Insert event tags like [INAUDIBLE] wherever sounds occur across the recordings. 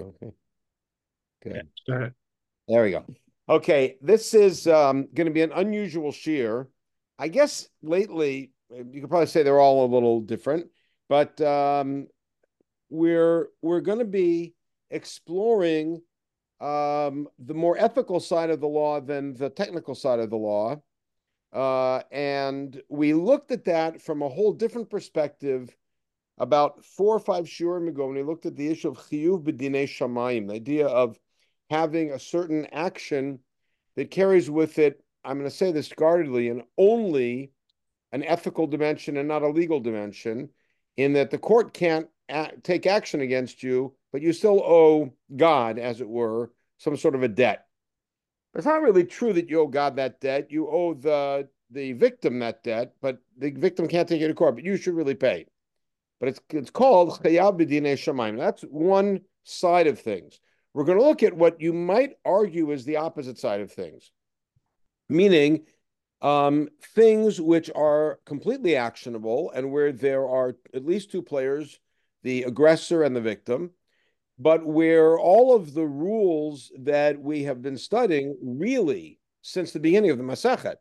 Okay. Good. Go ahead. There we go. Okay, this is um, going to be an unusual shiur. I guess lately you could probably say they're all a little different, but um, we're we're going to be exploring um, the more ethical side of the law than the technical side of the law, uh, and we looked at that from a whole different perspective about four or five shiurim ago when we looked at the issue of chiyuv b'dinei shamayim, the idea of having a certain action that carries with it, I'm going to say this guardedly, and only an ethical dimension and not a legal dimension, in that the court can't take action against you, but you still owe God, as it were, some sort of a debt. It's not really true that you owe God that debt. You owe the the victim that debt, but the victim can't take it to court, but you should really pay. But it's it's called chayav b'dinei shamayim. That's one side of things. We're going to look at what you might argue is the opposite side of things, meaning um, things which are completely actionable and where there are at least two players, the aggressor and the victim, but where all of the rules that we have been studying really since the beginning of the Masachet,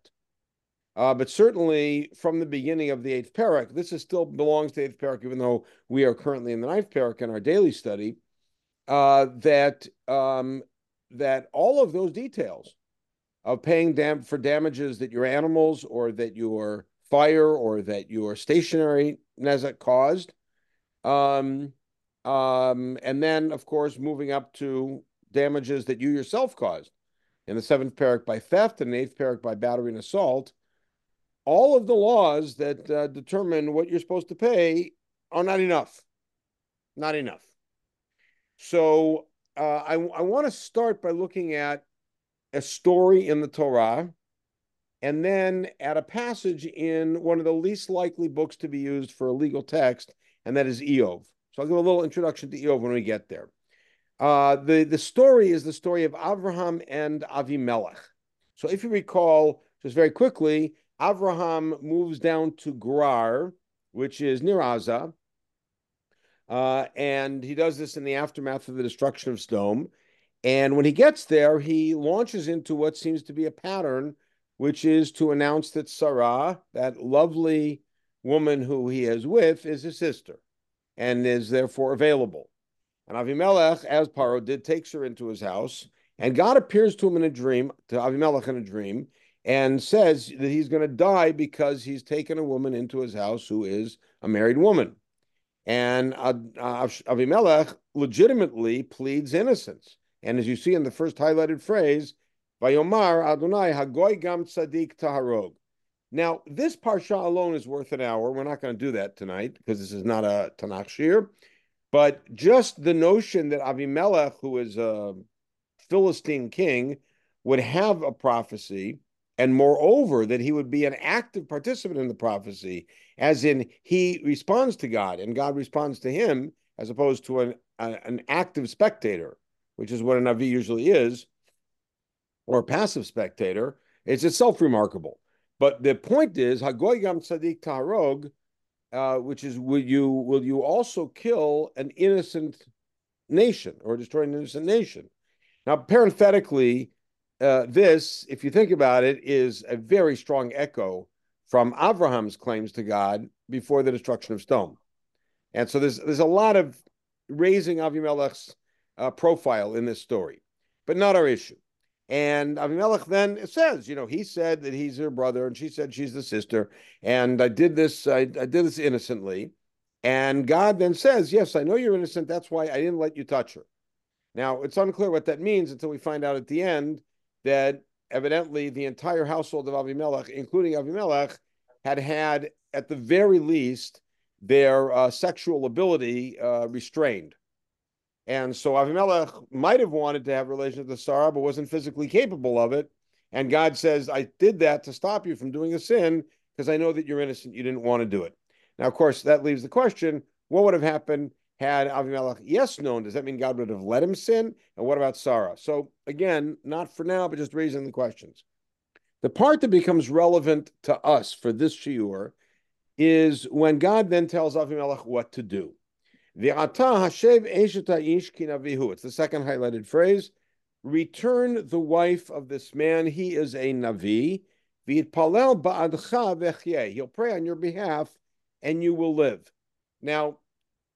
uh, but certainly from the beginning of the eighth parak, this is still belongs to the eighth parak, even though we are currently in the ninth parak in our daily study uh, that um, that all of those details of paying dam- for damages that your animals or that your fire or that your stationary nezek caused, um, um, and then of course moving up to damages that you yourself caused in the seventh parak by theft and the eighth parak by battery and assault. All of the laws that uh, determine what you're supposed to pay are not enough. Not enough. So uh, I, I want to start by looking at a story in the Torah and then at a passage in one of the least likely books to be used for a legal text, and that is Eov. So I'll give a little introduction to Eov when we get there. Uh, the, the story is the story of Avraham and Avimelech. So if you recall, just very quickly, Avraham moves down to Gerar, which is near Aza, uh, and he does this in the aftermath of the destruction of Sodom. And when he gets there, he launches into what seems to be a pattern, which is to announce that Sarah, that lovely woman who he is with, is his sister and is therefore available. And Avimelech, as Paro did, takes her into his house. And God appears to him in a dream, to Avimelech in a dream, and says that he's going to die because he's taken a woman into his house who is a married woman. And Avimelech legitimately pleads innocence. And as you see in the first highlighted phrase, Vayomar Adonai Hagoy Gam Tzadik Taharog. Now, this parsha alone is worth an hour. We're not going to do that tonight because this is not a Tanakh shiur. But just the notion that Avimelech, who is a Philistine king, would have a prophecy and moreover that he would be an active participant in the prophecy as in he responds to god and god responds to him as opposed to an, an active spectator which is what a navi usually is or a passive spectator. It's itself remarkable. But the point is hagoy gam tzadik taharog uh, which is will you will you also kill an innocent nation or destroy an innocent nation? Now parenthetically uh, this, if you think about it, is a very strong echo from Abraham's claims to God before the destruction of Sodom. And so there's there's a lot of raising Avimelech's uh, profile in this story, but not our issue. And Avimelech then says, you know, he said that he's her brother, and she said she's the sister, and I did this, I, I did this innocently. And God then says, yes, I know you're innocent. That's why I didn't let you touch her. Now it's unclear what that means until we find out at the end that evidently the entire household of Avimelech, including Avimelech, had had at the very least their uh, sexual ability uh, restrained. And so Avimelech might have wanted to have relations with the Sarah, but wasn't physically capable of it. And God says, I did that to stop you from doing a sin because I know that you're innocent. You didn't want to do it. Now, of course, that leaves the question what would have happened had Avimelech yes known, does that mean God would have let him sin? And what about Sarah? So again, not for now, but just raising the questions. The part that becomes relevant to us for this shiur is when God then tells Avimelech what to do. It's the second highlighted phrase. Return the wife of this man. He is a navi. He'll pray on your behalf, and you will live. Now,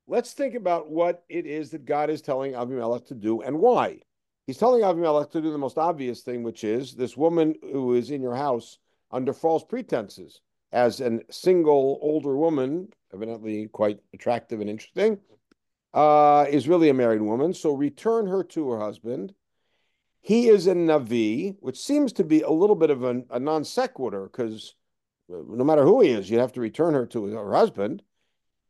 let's think about what it is that God is telling Avimelech to do and why. He's telling Avimelech to do the most obvious thing, which is this woman who is in your house under false pretenses as a single older woman, evidently quite attractive and interesting, uh, is really a married woman. So return her to her husband. He is a Navi, which seems to be a little bit of a, non sequitur because uh, no matter who he is, you have to return her to her husband.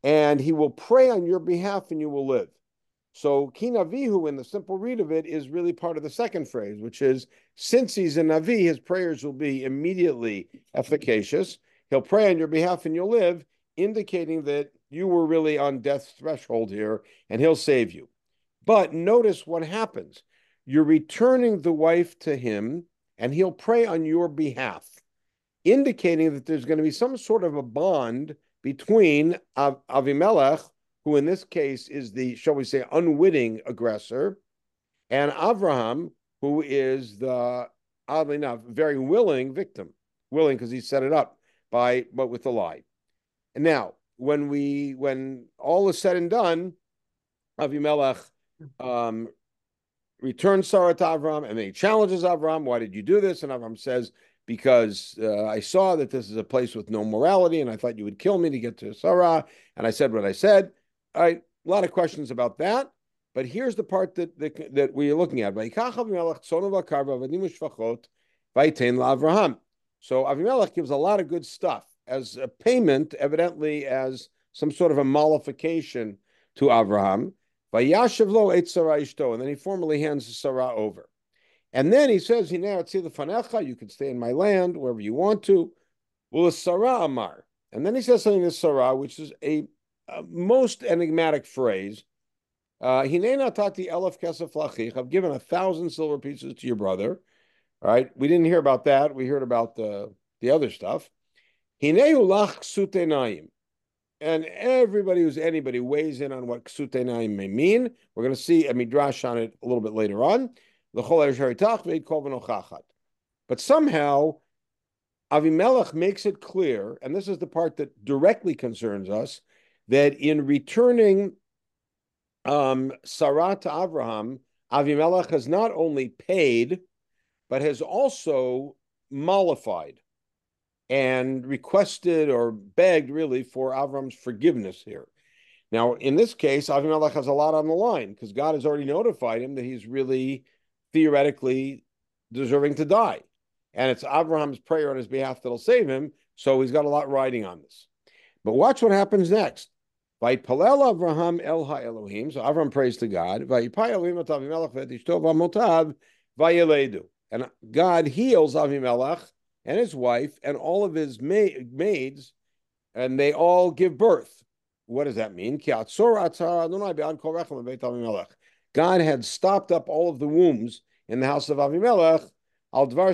And he will pray on your behalf and you will live. So kinavihu in the simple read of it is really part of the second phrase, which is since he's a navi, his prayers will be immediately efficacious. He'll pray on your behalf and you'll live, indicating that you were really on death's threshold here, and he'll save you. But notice what happens. You're returning the wife to him, and he'll pray on your behalf, indicating that there's going to be some sort of a bond between Av- Avimelech who in this case is the, shall we say, unwitting aggressor, and Avraham, who is the, oddly enough, very willing victim, willing because he set it up by, but with a lie. And now, when we, when all is said and done, Avimelech um, returns Sarah to Avram, and then he challenges Avram, why did you do this? And Avram says, because uh, I saw that this is a place with no morality, and I thought you would kill me to get to Sarah. And I said what I said. All right, a lot of questions about that. But here's the part that that, that we're looking at. So Avimelech gives a lot of good stuff as a payment, evidently as some sort of a mollification to Avraham. And then he formally hands Sarah over. And then he says, Hina's the fanacha, You can stay in my land wherever you want to. Well, Sarah Amar. And then he says something to Sarah, which is a uh, most enigmatic phrase. Uh, I've given a thousand silver pieces to your brother. All right. We didn't hear about that. We heard about the, the other stuff. And everybody who's anybody weighs in on what ksutenaim may mean. We're going to see a midrash on it a little bit later on. But somehow, Avimelech makes it clear, and this is the part that directly concerns us, that in returning um, Sarah to Abraham, Avimelech has not only paid, but has also mollified and requested or begged really for Avram's forgiveness here. Now, in this case, Avimelech has a lot on the line because God has already notified him that he's really theoretically deserving to die. And it's Abraham's prayer on his behalf that'll save him. So he's got a lot riding on this. But watch what happens next. Vayipalel Avraham El Ha Elohim. So Avram prays to God. And God heals Avimelech and his wife and all of his ma- maids, and they all give birth. What does that mean? God had stopped up all of the wombs in the house of Avimelech,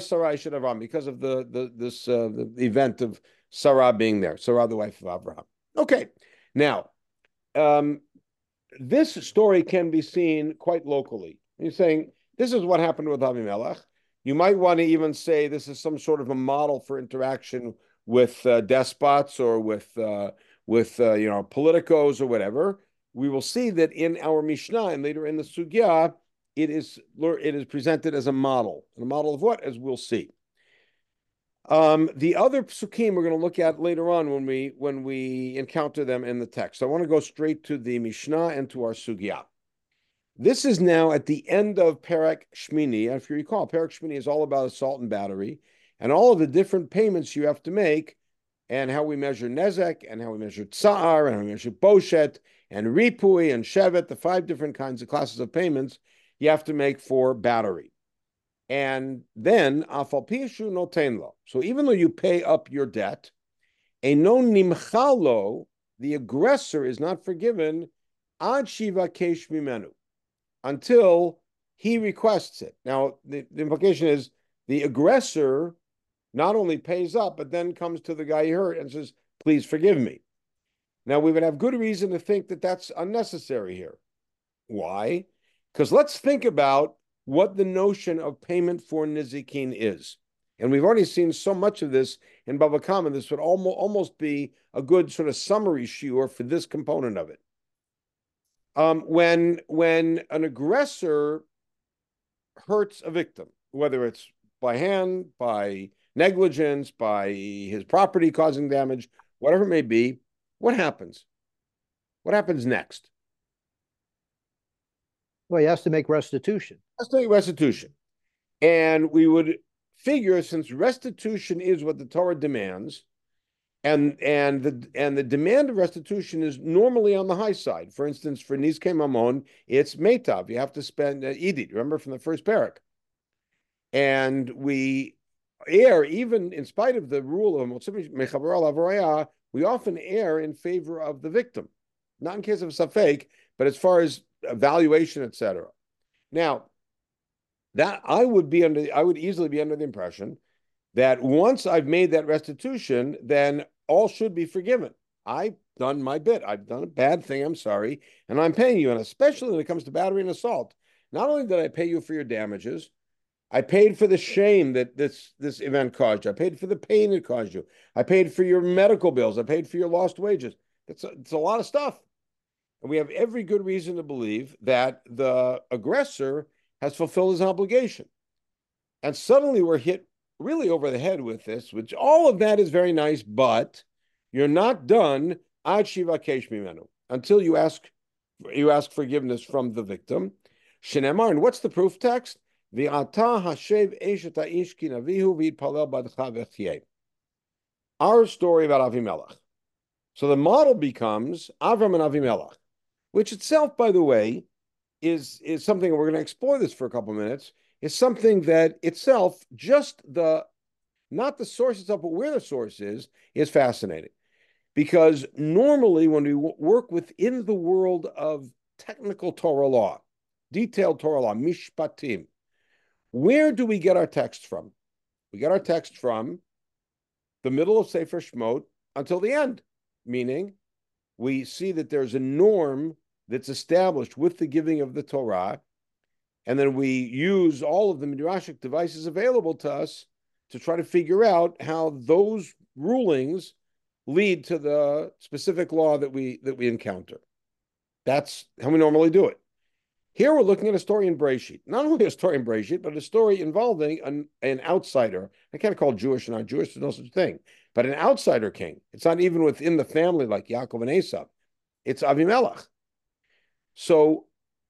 Sarai should because of the, the this uh, the event of Sarah being there, Sarah the wife of Abraham. Okay, now um, this story can be seen quite locally. He's saying this is what happened with Avimelech. You might want to even say this is some sort of a model for interaction with uh, despots or with uh, with uh, you know politicos or whatever. We will see that in our Mishnah and later in the Sugya, it is it is presented as a model. A model of what? As we'll see. Um, the other psukim we're going to look at later on when we when we encounter them in the text. I want to go straight to the Mishnah and to our sugya. This is now at the end of Perek Shmini. And If you recall, Perek Shmini is all about assault and battery and all of the different payments you have to make and how we measure Nezek and how we measure Tsar and how we measure Boshet and Ripui and Shevet, the five different kinds of classes of payments you have to make for battery. And then afalpishu notenlo. So even though you pay up your debt, a non nimchalo, the aggressor is not forgiven ad shiva kesh mimenu until he requests it. Now the, the implication is the aggressor not only pays up, but then comes to the guy he hurt and says, "Please forgive me." Now, we would have good reason to think that that's unnecessary here. Why? Because let's think about what the notion of payment for nizikin is. And we've already seen so much of this in Bava Kama. This would almost, almost be a good sort of summary shiur for this component of it. Um, when when an aggressor hurts a victim, whether it's by hand, by negligence, by his property causing damage, whatever it may be, what happens? What happens next? Well, he has to make restitution. Has to make restitution. And we would figure since restitution is what the Torah demands, and and the and the demand of restitution is normally on the high side. For instance, for Nizke Mamon, it's Metav. You have to spend uh, Idit, remember from the first parak. And we err, even in spite of the rule of we often err in favor of the victim. Not in case of Safek, but as far as evaluation, etc. Now, that I would be under, I would easily be under the impression that once I've made that restitution, then all should be forgiven. I've done my bit. I've done a bad thing. I'm sorry. And I'm paying you. And especially when it comes to battery and assault, not only did I pay you for your damages, I paid for the shame that this, this event caused you. I paid for the pain it caused you. I paid for your medical bills. I paid for your lost wages. It's a, it's a lot of stuff. And we have every good reason to believe that the aggressor has fulfilled his obligation. And suddenly we're hit really over the head with this, which all of that is very nice, but you're not done ad shivakesh mimenu until you ask you ask forgiveness from the victim. Shenemar, and what's the proof text? Our story about Avimelech. So the model becomes Avram and Avimelech, which itself, by the way, is is something we're going to explore this for a couple minutes. Is something that itself just the not the source itself, but where the source is is fascinating, because normally when we work within the world of technical Torah law, detailed Torah law, mishpatim, where do we get our text from? We get our text from the middle of Sefer Shmot until the end, meaning we see that there's a norm that's established with the giving of the Torah, and then we use all of the midrashic devices available to us to try to figure out how those rulings lead to the specific law that we that we encounter. That's how we normally do it. Here we're looking at a story in Breshit. Not only a story in Breshit, but a story involving an, an outsider. I can't call Jewish or not Jewish, there's no such thing. But an outsider king. It's not even within the family like Yaakov and Esau. It's Avimelech. So,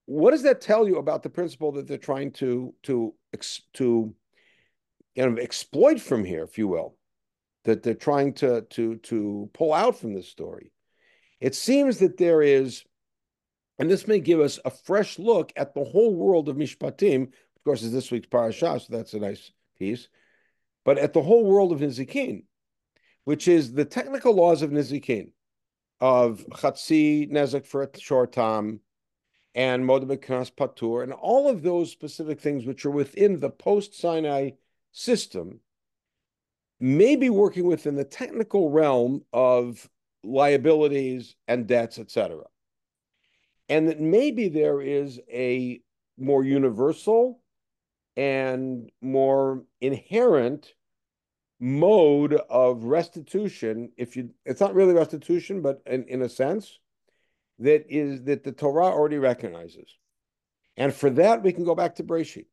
what does that tell you about the principle that they're trying to to to kind of exploit from here, if you will, that they're trying to to to pull out from this story? It seems that there is, and this may give us a fresh look at the whole world of Mishpatim. Of course, is this week's parasha, so that's a nice piece. But at the whole world of Nizikin, which is the technical laws of Nizikin, of Chatzi Nezek for a short time, and Modem Patur, and all of those specific things which are within the post Sinai system may be working within the technical realm of liabilities and debts, etc. And that maybe there is a more universal and more inherent mode of restitution if you it's not really restitution but in, in a sense that is that the Torah already recognizes. And for that, we can go back to Breshit.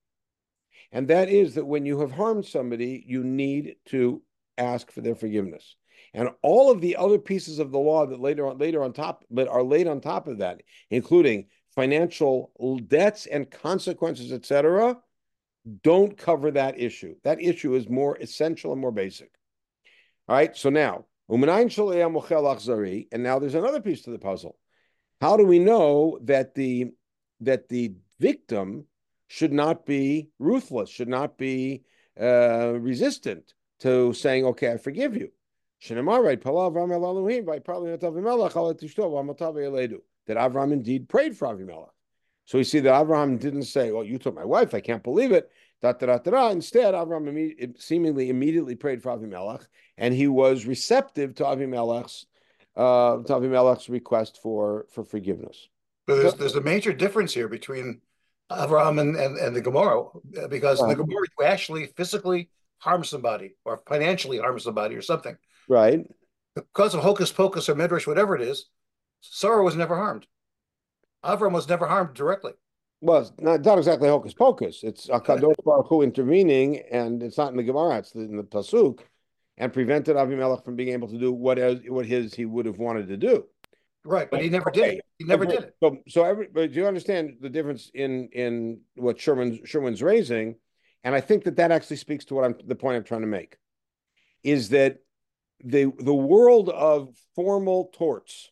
And that is that when you have harmed somebody, you need to ask for their forgiveness. And all of the other pieces of the law that later on later on top but are laid on top of that, including financial debts and consequences, etc., don't cover that issue. That issue is more essential and more basic. All right. So now, and now there's another piece to the puzzle. How do we know that the that the victim should not be ruthless, should not be uh, resistant to saying, "Okay, I forgive you"? That Avram indeed prayed for Avimelech. So we see that Abraham didn't say, "Well, you took my wife. I can't believe it." Da, da, da, da, Instead, Abraham imme- seemingly immediately prayed for Avimelech, and he was receptive to Avimelech's uh, to Avimelech's request for for forgiveness. But there's there's a major difference here between Avram and, and, and the Gemara because in the Gemara you actually physically harm somebody or financially harm somebody or something. Right. Because of hocus pocus or midrash, whatever it is, Sarah was never harmed. Avram was never harmed directly. Well, not, not exactly hocus pocus. It's Akadosh Baruch Hu intervening, and it's not in the Gemara; it's in the pasuk, and prevented Avimelech from being able to do what what his he would have wanted to do. Right, but he never did it. He never did it. So, so every, but do you understand the difference in in what Sherwin Sherwin's raising? And I think that that actually speaks to what I'm the point I'm trying to make, is that the the world of formal torts,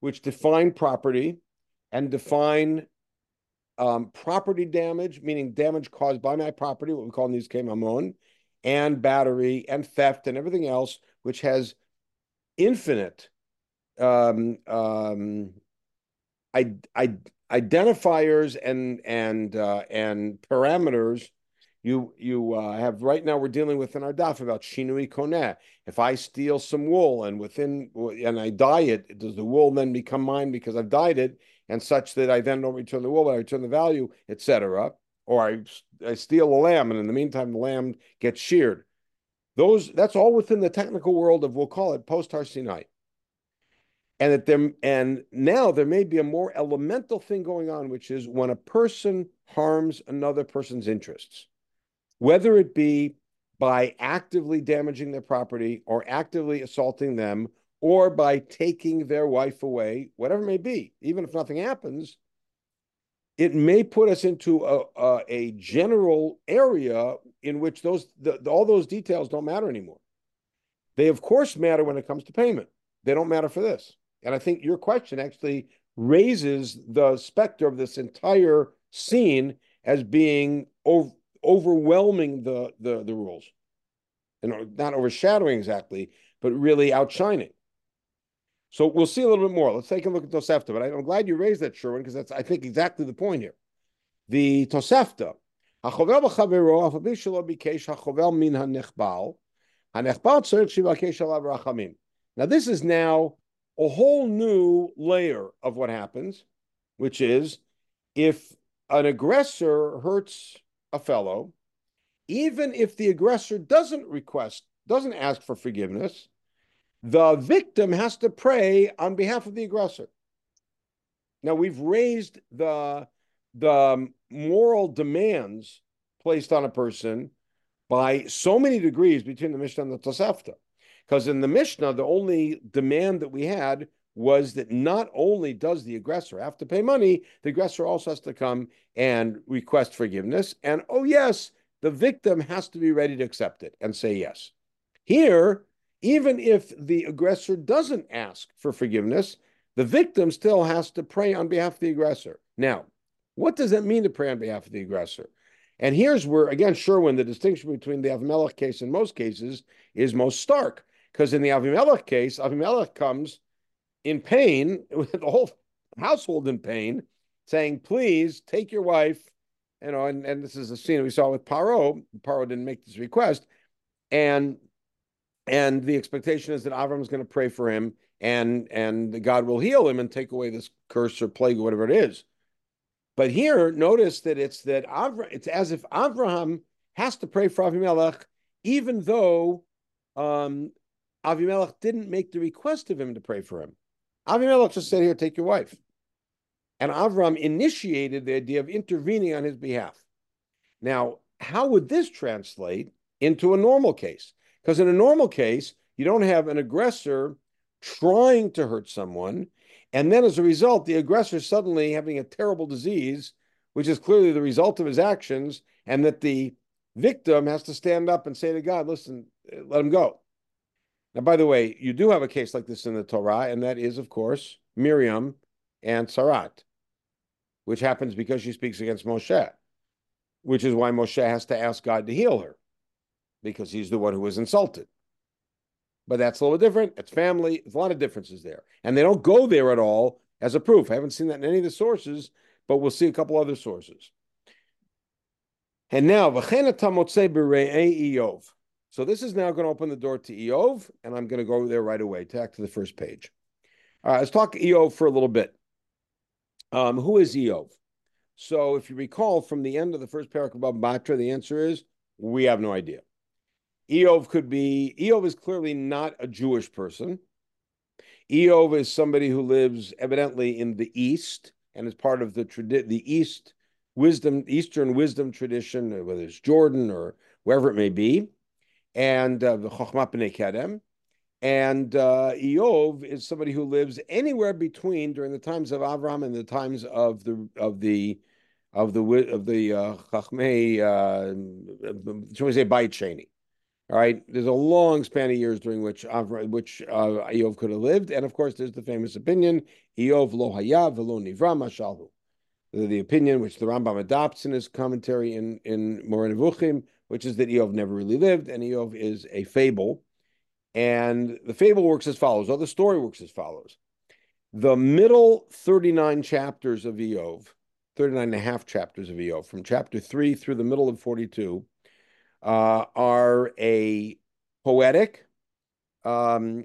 which define property and define um, property damage, meaning damage caused by my property, what we call in these mamon, and battery and theft and everything else, which has infinite um, um, I, I, identifiers and and uh, and parameters you you uh, have right now we're dealing with in our daf about shinui koneh. If I steal some wool and within and I dye it, does the wool then become mine because I've dyed it, and such that I then don't return the wool, but I return the value, etc. Or I I steal a lamb, and in the meantime the lamb gets sheared. Those that's all within the technical world of we'll call it post Har Sinai and that there and now there may be a more elemental thing going on which is when a person harms another person's interests whether it be by actively damaging their property or actively assaulting them or by taking their wife away whatever it may be even if nothing happens it may put us into a, a, a general area in which those the, all those details don't matter anymore. They of course matter when it comes to payment. They don't matter for this. And I think your question actually raises the specter of this entire scene as being over, overwhelming the the the rules, and uh, not overshadowing exactly, but really outshining. So we'll see a little bit more. Let's take a look at Tosefta. But I'm glad you raised that, Sherwin, because that's I think exactly the point here. The Tosefta. Now this is now a whole new layer of what happens, which is if an aggressor hurts a fellow, even if the aggressor doesn't request, doesn't ask for forgiveness, the victim has to pray on behalf of the aggressor. Now we've raised the the moral demands placed on a person by so many degrees between the Mishnah and the Tosefta. Because in the Mishnah, the only demand that we had was that not only does the aggressor have to pay money, the aggressor also has to come and request forgiveness. And oh, yes, the victim has to be ready to accept it and say yes. Here, even if the aggressor doesn't ask for forgiveness, the victim still has to pray on behalf of the aggressor. Now, what does that mean to pray on behalf of the aggressor? And here's where, again, Sherwin, the distinction between the Avimelech case and most cases is most stark. Because in the Avimelech case, Avimelech comes in pain, [LAUGHS] the whole household in pain, saying, please take your wife. You know, and, and this is a scene we saw with Paro. Paro didn't make this request. And and the expectation is that Avram is going to pray for him and and God will heal him and take away this curse or plague or whatever it is. But here, notice that it's that Avram, it's as if Avraham has to pray for Avimelech, even though um, Avimelech didn't make the request of him to pray for him. Avimelech just said, Here, take your wife. And Avram initiated the idea of intervening on his behalf. Now, how would this translate into a normal case? Because in a normal case, you don't have an aggressor trying to hurt someone. And then as a result, the aggressor suddenly having a terrible disease, which is clearly the result of his actions, and that the victim has to stand up and say to God, listen, let him go. Now, by the way, you do have a case like this in the Torah, and that is, of course, Miriam and tzara'at, which happens because she speaks against Moshe, which is why Moshe has to ask God to heal her, because he's the one who was insulted. But that's a little different. It's family. There's a lot of differences there. And they don't go there at all as a proof. I haven't seen that in any of the sources, but we'll see a couple other sources. And now. So this is now going to open the door to Eov, and I'm going to go there right away. Back to the first page. All right, let's talk Eov for a little bit. Um, who is Eov? So if you recall from the end of the first paragraph Bava Batra, the answer is we have no idea. Eov could be, Eov is clearly not a Jewish person. Eov is somebody who lives evidently in the East and is part of the tradi- the East wisdom, Eastern wisdom tradition, whether it's Jordan or wherever it may be, and uh, the Chochmah B'nai Kedem. And uh, Eov is somebody who lives anywhere between during the times of Avram and the times of the of the of the of the uh, Chachmei, uh, shall we say, Beit Sheni. All right, there's a long span of years during which Avram, which uh, Eov could have lived, and of course, there's the famous opinion: Eov lo haya velo nivra mashalhu. The, the opinion which the Rambam adopts in his commentary in in Nevuchim, which is that Eov never really lived, and Eov is a fable and the fable works as follows, or the story works as follows. The middle 39 chapters of Eov, 39 and a half chapters of Eov, from chapter 3 through the middle of 42, uh, are a poetic um,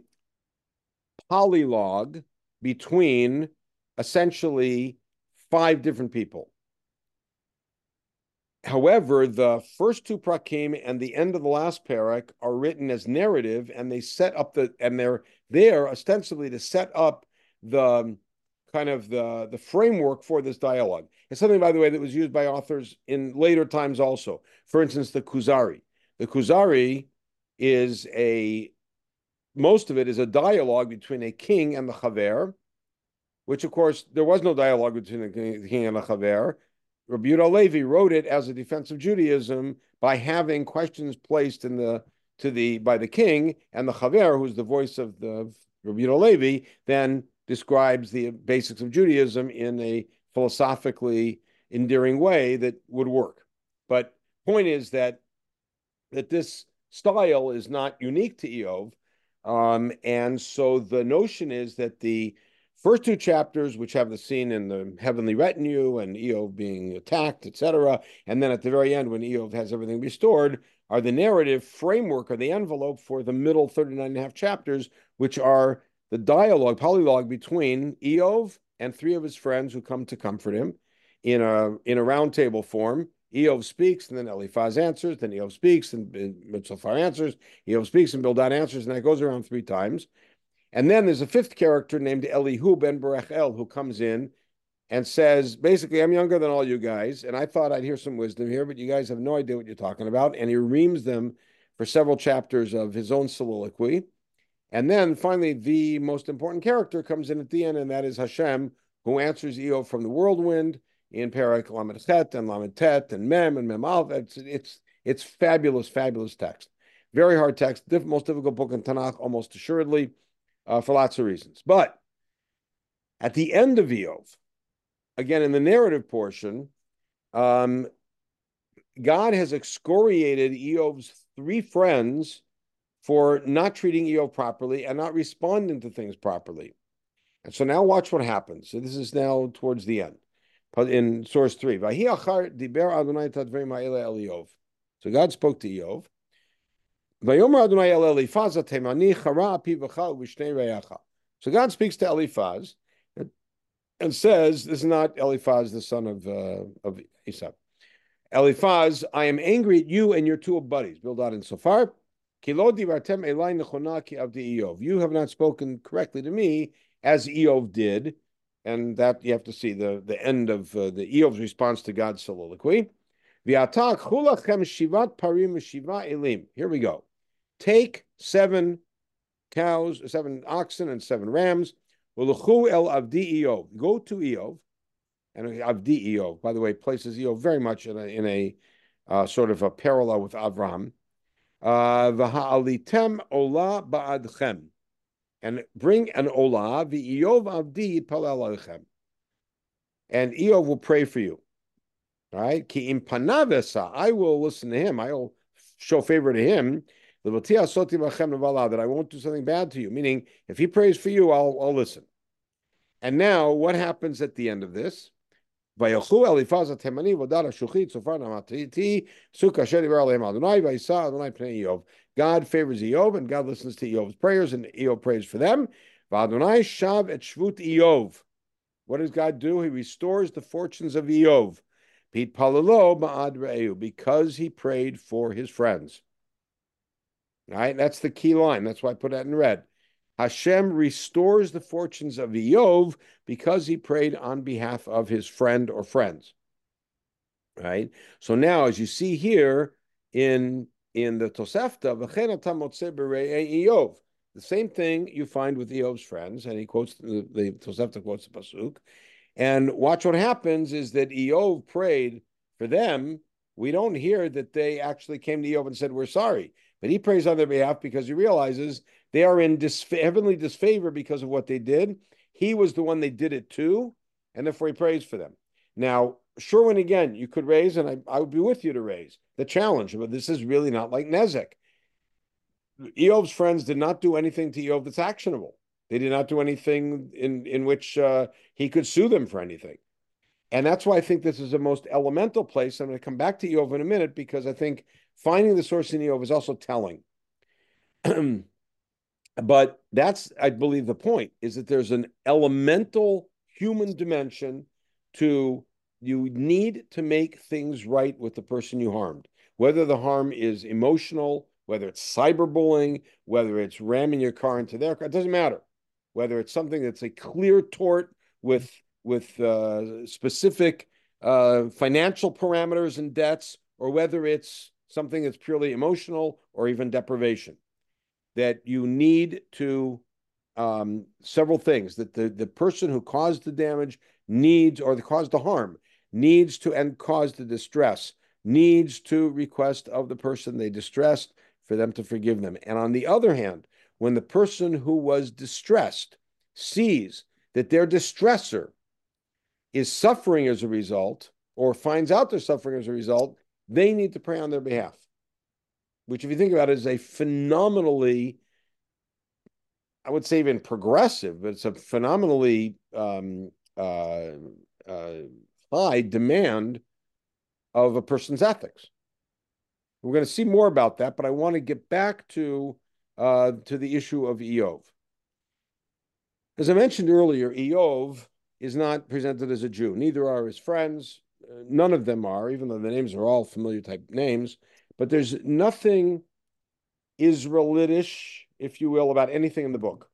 polylogue between essentially five different people. However, the first two prakim and the end of the last parak are written as narrative, and they set up the and they're there ostensibly to set up the um, kind of the the framework for this dialogue. It's something, by the way, that was used by authors in later times also. For instance, the Kuzari. The Kuzari is a most of it is a dialogue between a king and the chaver, which of course there was no dialogue between the king and the chaver. Rabbi Levi wrote it as a defense of Judaism by having questions placed in the to the by the king and the Chaver, who's the voice of the Rabbi Levi, then describes the basics of Judaism in a philosophically endearing way that would work. But point is that that this style is not unique to Eov, um, and so the notion is that the First two chapters, which have the scene in the heavenly retinue and Eov being attacked, etc., and then at the very end, when Eov has everything restored, are the narrative framework or the envelope for the middle 39 and a half chapters, which are the dialogue, polylogue between Eov and three of his friends who come to comfort him in a in a roundtable form. Eov speaks, and then Eliphaz answers, then Eov speaks, and Mitzvah answers, Eov speaks, and Bildad answers, and that goes around three times. And then there's a fifth character named Elihu ben Barachel who comes in and says, basically, I'm younger than all you guys, and I thought I'd hear some wisdom here, but you guys have no idea what you're talking about. And he reams them for several chapters of his own soliloquy. And then finally, the most important character comes in at the end, and that is Hashem, who answers Eov from the whirlwind in Parak Lamed and Lamed Tet and Mem and Mem Alef. It's, it's, it's fabulous, fabulous text. Very hard text, diff- most difficult book in Tanakh, almost assuredly uh, for lots of reasons. But at the end of Eov, again in the narrative portion, um, God has excoriated Eov's three friends for not treating Eov properly and not responding to things properly. And so now watch what happens. So this is now towards the end. In source three. So God spoke to Eov. So God speaks to Eliphaz and says, "This is not Eliphaz, the son of uh, of Esau. Eliphaz, I am angry at you and your two buddies, Bildad and Sophar. You have not spoken correctly to me as Eov did, and that you have to see the the end of uh, the Eov's response to God's soliloquy. Here we go. Take seven cows, seven oxen, and seven rams. el avdi Eov. Go to Eov, and avdi Eov, by the way, places Eov very much in a, in a uh, sort of a parallel with Avram. Uh, v'ha'alitem ola ba'adchem. And bring an ola, the Eov avdi palel And Eov will pray for you. All right? Ki I will listen to him. I will show favor to him that I won't do something bad to you. Meaning, if he prays for you, I'll, I'll listen. And now, what happens at the end of this? וילכו אליפז התימני ודל השוחית סופר נמתי סוכה אשר דיבר עליהם אדוני וישא אדוני פני איוב. God favors Eov and God listens to Eov's prayers and Eov prays for them. V'Adonai shav et shvut Eov. What does God do? He restores the fortunes of Eov. Pete palalo ma'ad re'eu because he prayed for his friends. All right, that's the key line. That's why I put that in red. Hashem restores the fortunes of Eov because he prayed on behalf of his friend or friends. Right? So now, as you see here in, in the Tosefta, the same thing you find with Eov's friends, and he quotes the, the Tosefta quotes the Pasuk. And watch what happens is that Eov prayed for them. We don't hear that they actually came to Eov and said, We're sorry. But he prays on their behalf because he realizes they are in heavenly disfavor because of what they did. He was the one they did it to, and therefore he prays for them. Now, when again, you could raise, and I, I would be with you to raise the challenge, but this is really not like Nezek. Eov's friends did not do anything to Eov that's actionable. They did not do anything in, in which uh, he could sue them for anything. And that's why I think this is the most elemental place. I'm going to come back to Eov in a minute because I think finding the source in Eov is also telling. [CLEARS THROAT] but that's, I believe, the point is that there's an elemental human dimension to you need to make things right with the person you harmed, whether the harm is emotional, whether it's cyberbullying, whether it's ramming your car into their car, it doesn't matter. Whether it's something that's a clear tort with with uh, specific uh, financial parameters and debts, or whether it's something that's purely emotional or even deprivation. That you need to um, several things that the, the person who caused the damage needs or the caused the harm needs to and caused the distress needs to request of the person they distressed for them to forgive them. And on the other hand, when the person who was distressed sees that their distressor is suffering as a result or finds out they're suffering as a result, they need to pray on their behalf. Which, if you think about it, is a phenomenally, I would say even progressive, but it's a phenomenally um, uh, uh, high demand of a person's ethics. We're going to see more about that, but I want to get back to uh, to the issue of Eov. As I mentioned earlier, Eov is not presented as a Jew. Neither are his friends. None of them are, even though the names are all familiar type names. But there's nothing Israelitish, if you will, about anything in the book.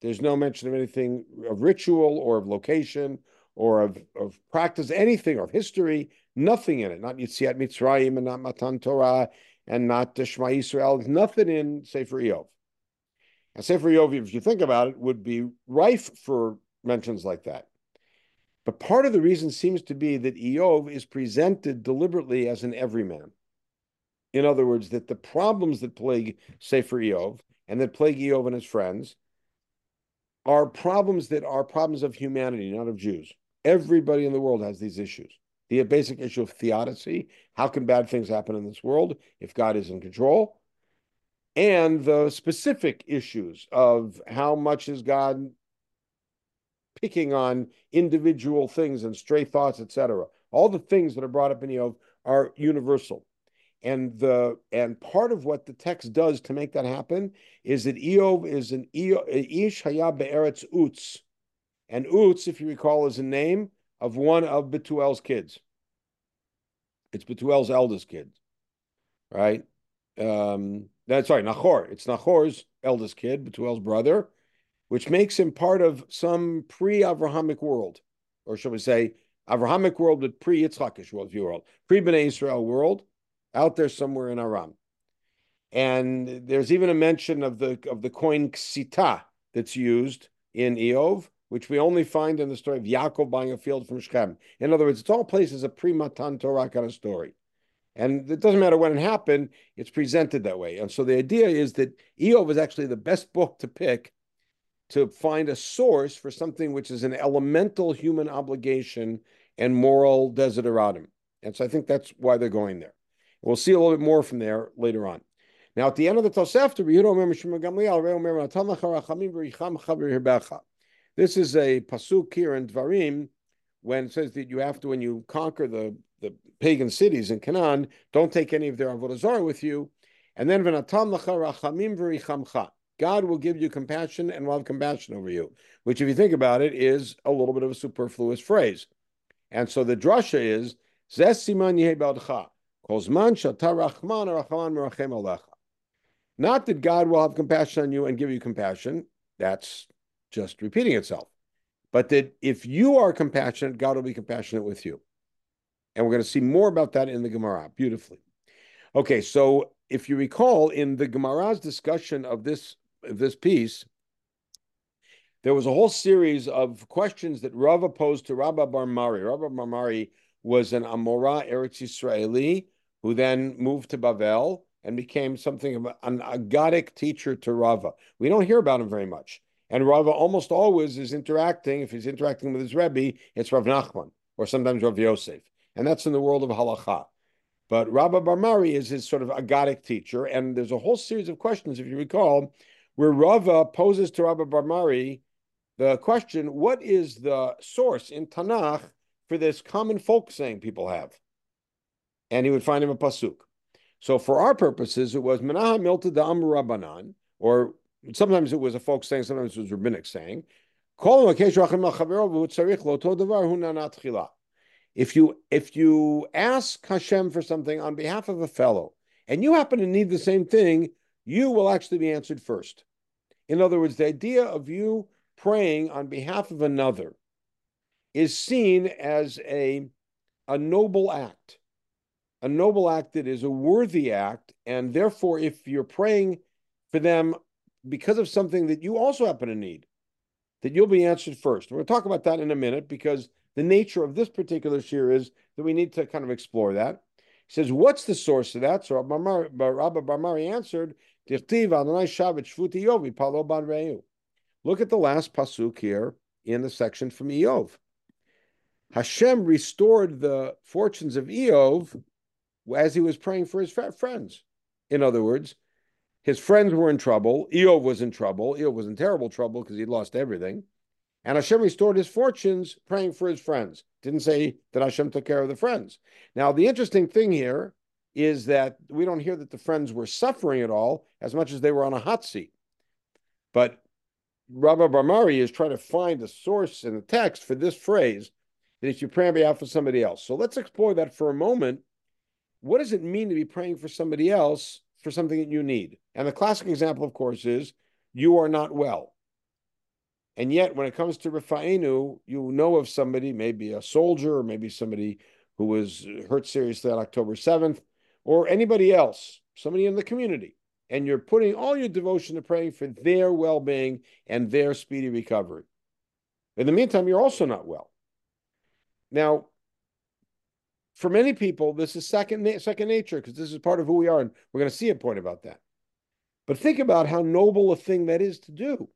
There's no mention of anything of ritual or of location or of, of practice, anything of history, nothing in it. Not Yitziat Mitzrayim and not Matan Torah and not Shema Israel. Nothing in Sefer Eov. And Sefer Eov, if you think about it, would be rife for mentions like that. But part of the reason seems to be that Eov is presented deliberately as an everyman. In other words, that the problems that plague Sefer Eov and that plague Eov and his friends are problems that are problems of humanity, not of Jews. Everybody in the world has these issues. The basic issue of theodicy how can bad things happen in this world if God is in control? And the specific issues of how much is God picking on individual things and stray thoughts, etc. All the things that are brought up in Eov are universal. And the and part of what the text does to make that happen is that Eov is an Ish Haya Be'eretz Utz, and Utz, if you recall, is a name of one of Betuel's kids. It's Betuel's eldest kid, right? Um, that's right, Nachor. It's Nachor's eldest kid, Betuel's brother, which makes him part of some pre-Avrahamic world, or shall we say, Avrahamic world, but pre-Yitzchakish world, world, pre-Bnei Israel world, out there somewhere in Aram. And there's even a mention of the of the coin ksita that's used in Eov, which we only find in the story of Yaakov buying a field from Shechem. In other words, it's all places a pre-Matan Torah kind of story. And it doesn't matter when it happened, it's presented that way. And so the idea is that Eov is actually the best book to pick to find a source for something which is an elemental human obligation and moral desideratum. And so I think that's why they're going there. We'll see a little bit more from there later on. Now, at the end of the Tosefta, this is a pasuk here in Dvarim, when it says that you have to, when you conquer the, the pagan cities in Canaan, don't take any of their avodah with you. And then God will give you compassion and will have compassion over you, which, if you think about it, is a little bit of a superfluous phrase. And so the drasha is. Not that God will have compassion on you and give you compassion. That's just repeating itself. But that if you are compassionate, God will be compassionate with you. And we're going to see more about that in the Gemara beautifully. Okay, so if you recall, in the Gemara's discussion of this this piece, there was a whole series of questions that Rava posed to Rabba Bar Mari. Rabba Bar Mari was an Amora Eretz Israeli who then moved to Bavel and became something of an agadic teacher to Rava. We don't hear about him very much. And Rava almost always is interacting, if he's interacting with his Rebbe, it's Rav Nachman or sometimes Rav Yosef. And that's in the world of halacha. But Rabba Bar Mari is his sort of agadic teacher. And there's a whole series of questions, if you recall, where Rava poses to Rabba Bar Mari the question what is the source in Tanakh for this common folk saying people have? And he would find him a pasuk. So for our purposes, it was Menaha Milta da Rabbanan, or sometimes it was a folk saying, sometimes it was rabbinic saying. If you if you ask Hashem for something on behalf of a fellow, and you happen to need the same thing, you will actually be answered first. In other words, the idea of you praying on behalf of another is seen as a, a noble act, a noble act that is a worthy act. And therefore, if you're praying for them because of something that you also happen to need, that you'll be answered first. We're going to talk about that in a minute because the nature of this particular shiur is that we need to kind of explore that. He says, What's the source of that? So Rabba Bar Mari answered, Look at the last pasuk here in the section from Eov. Hashem restored the fortunes of Eov as he was praying for his friends. In other words, his friends were in trouble. Eov was in trouble. Eov was in terrible trouble because he'd lost everything. And Hashem restored his fortunes praying for his friends. Didn't say that Hashem took care of the friends. Now, the interesting thing here is that we don't hear that the friends were suffering at all as much as they were on a hot seat. But Rabba Bar Mari is trying to find a source in the text for this phrase that if you pray on behalf of somebody else. So let's explore that for a moment. What does it mean to be praying for somebody else for something that you need? And the classic example, of course, is you are not well. And yet, when it comes to Rifa'inu, you know of somebody, maybe a soldier, or maybe somebody who was hurt seriously on October 7th, or anybody else, somebody in the community, and you're putting all your devotion to praying for their well being and their speedy recovery. In the meantime, you're also not well. Now, for many people, this is second, second nature because this is part of who we are, and we're going to see a point about that. But think about how noble a thing that is to do.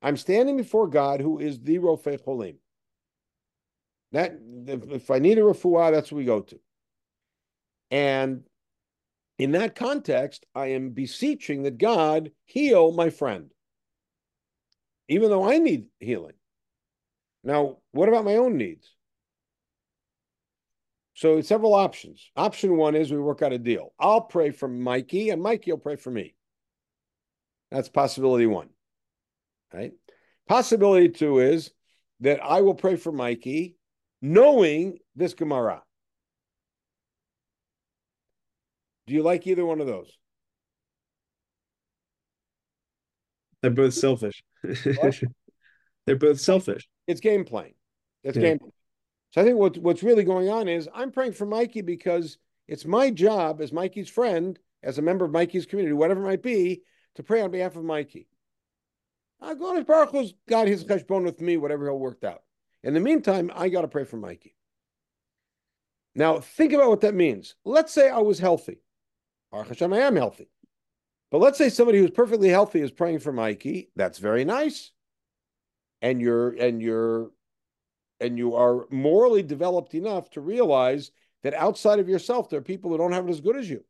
I'm standing before God, who is the Rofei Cholim. That if I need a refuah, that's what we go to. And in that context, I am beseeching that God heal my friend, even though I need healing. Now, what about my own needs? So, several options. Option one is we work out a deal. I'll pray for Mikey, and Mikey will pray for me. That's possibility one. Right? Possibility two is that I will pray for Mikey, knowing this Gemara. Do you like either one of those? They're both selfish. [LAUGHS] They're both selfish. It's game playing. It's yeah. game. So I think what, what's really going on is I'm praying for Mikey because it's my job as Mikey's friend, as a member of Mikey's community, whatever it might be, to pray on behalf of Mikey. Uh, God Baruch Hu's got his cheshbon with me, whatever he'll worked out. In the meantime, I got to pray for Mikey. Now, think about what that means. Let's say I was healthy. Baruch Hashem, I am healthy. But let's say somebody who's perfectly healthy is praying for Mikey. That's very nice. And you're and you're and you are morally developed enough to realize that outside of yourself, there are people who don't have it as good as you.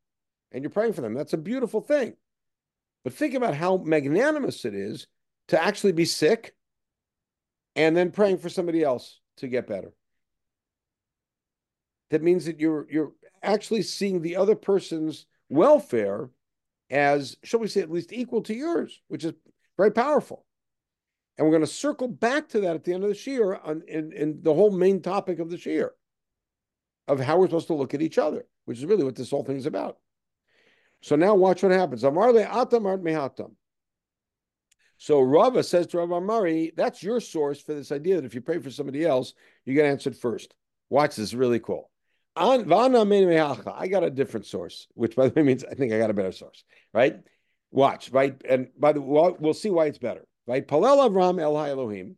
And you're praying for them. That's a beautiful thing. But think about how magnanimous it is to actually be sick and then praying for somebody else to get better. That means that you're you're actually seeing the other person's welfare as, shall we say, at least equal to yours, which is very powerful. And we're going to circle back to that at the end of the shiur on, in, in the whole main topic of the shiur of how we're supposed to look at each other, which is really what this whole thing is about. So now watch what happens. So Rava says to Rav Amari, that's your source for this idea that if you pray for somebody else, you get answered first. Watch this, really cool. I got a different source, which by the way means I think I got a better source, right? Watch, right? And by the way, we'll see why it's better, right? Palel Avram El Elohim.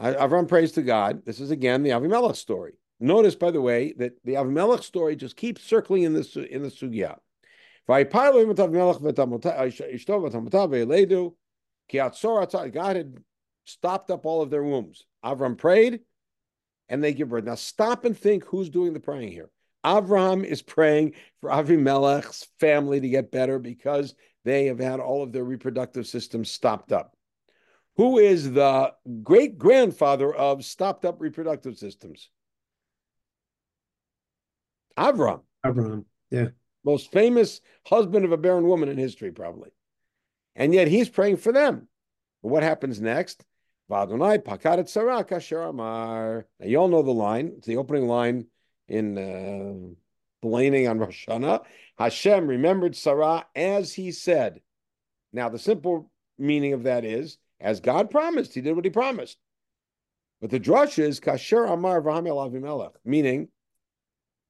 Avram prays to God. This is again the Avimelech story. Notice, by the way, that the Avimelech story just keeps circling in this in the sugya. Uh, God had stopped up all of their wombs. Avram prayed, and they give birth. Now stop and think who's doing the praying here. Avraham is praying for Avimelech's family to get better because they have had all of their reproductive systems stopped up. Who is the great grandfather of stopped up reproductive systems? Avram. Abraham. Yeah. Most famous husband of a barren woman in history, probably. And yet he's praying for them. What happens next? Pakaret sarah kasher amar. Now you all know the line. It's the opening line in uh, laining on Rosh Hashanah. Hashem remembered Sarah as he said. Now the simple meaning of that is, as God promised, he did what he promised. But the drush is kasher amar v'hamel avimelech, meaning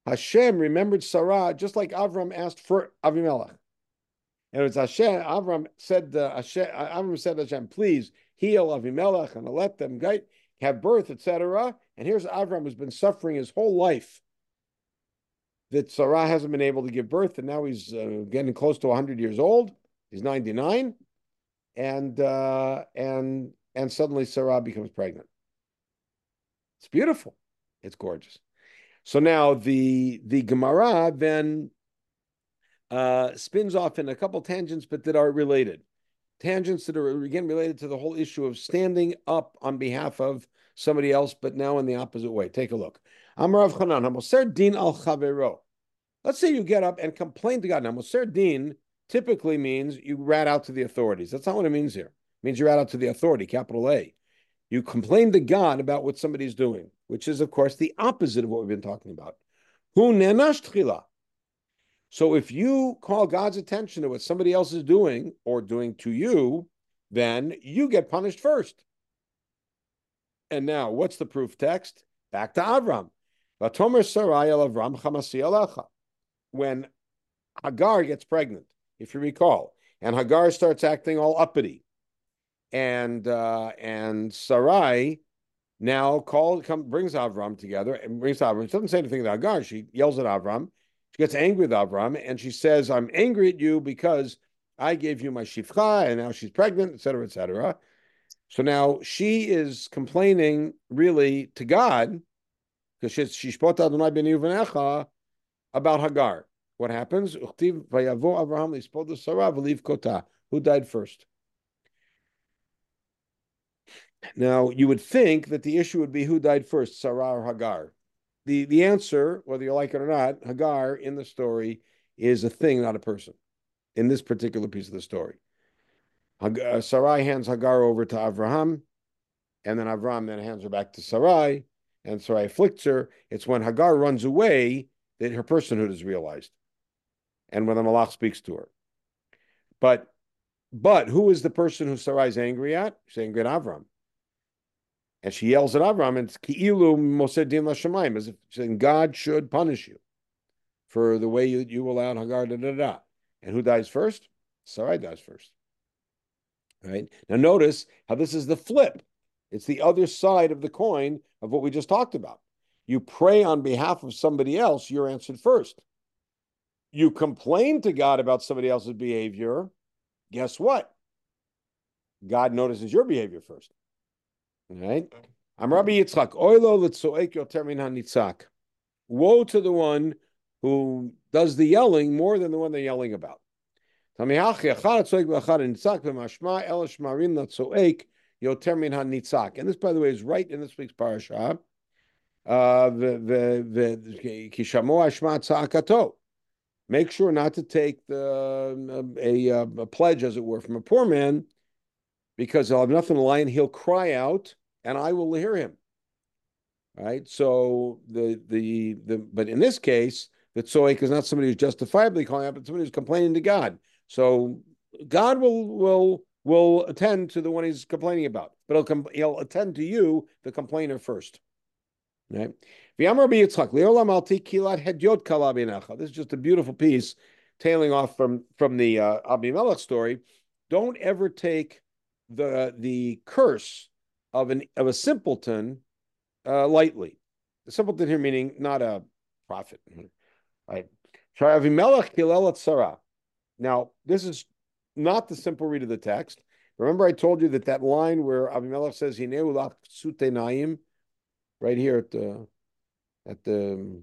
Hashem remembered Sarah just like Avram asked for Avimelech. And it's Hashem, Avram said, uh, Hashem, Avram said Hashem, please heal Avimelech and let them have birth, etc. And here's Avram who's been suffering his whole life that Sarah hasn't been able to give birth, and now he's uh, getting close to 100 years old. He's 99, and uh, and and suddenly Sarah becomes pregnant. It's beautiful. It's gorgeous. So now the the Gemara then uh, spins off in a couple tangents, but that are related tangents that are again related to the whole issue of standing up on behalf of somebody else, but now in the opposite way. Take a look. Amarav Chanan, Hamoser Din al Chavero. Let's say you get up and complain to God. Now, Moser Din typically means you rat out to the authorities. That's not what it means here. It means you rat out to the authority, capital A. You complain to God about what somebody's doing, which is, of course, the opposite of what we've been talking about. Hu nenash. So if you call God's attention to what somebody else is doing or doing to you, then you get punished first. And now, what's the proof text? Back to Avram. When Hagar gets pregnant, if you recall, and Hagar starts acting all uppity, and uh, and Sarai now called, come, brings Avram together and brings Avram. She doesn't say anything to Hagar. She yells at Avram. She gets angry with Avram and she says, I'm angry at you because I gave you my shifcha and now she's pregnant, etc., etc. So now she is complaining really to God because she's Avram about Hagar. What happens? Who died first? Now, you would think that the issue would be who died first, Sarah or Hagar the the answer, whether you like it or not, Hagar in the story is a thing, not a person. In this particular piece of the story, uh, Sarai hands Hagar over to Avraham, and then Avraham then hands her back to Sarai, and Sarai afflicts her. It's when Hagar runs away that her personhood is realized, and when the Malach speaks to her. But but who is the person who Sarai is angry at? She's angry at Avram. And she yells at Avram, it's ki'ilu mosedin lashamayim, as if saying God should punish you for the way you, you allowed Hagar, da, da, da. And who dies first? Sarai dies first. Right? Now notice how this is the flip. It's the other side of the coin of what we just talked about. You pray on behalf of somebody else, you're answered first. You complain to God about somebody else's behavior, guess what? God notices your behavior first. Right? I'm Rabbi Yitzchak. Oilo l'tzoek yoter min hanitzak. Woe to the one who does the yelling more than the one they're yelling about. And this, by the way, is right in this week's parasha. Uh. Make sure not to take the a, a, a pledge, as it were, from a poor man, because he'll have nothing to lie and he'll cry out, and I will hear him. Right. So the the the but in this case, the tzoik is not somebody who's justifiably calling out, but somebody who's complaining to God. So God will will will attend to the one he's complaining about, but he'll he'll attend to you, the complainer, first. Right? This is just a beautiful piece, tailing off from from the uh, Abimelech story. Don't ever take the the curse of an of a simpleton uh, lightly. The simpleton here meaning not a prophet, right? Now, this is not the simple read of the text. Remember, I told you that that line where Abimelech says naim, right here at the at the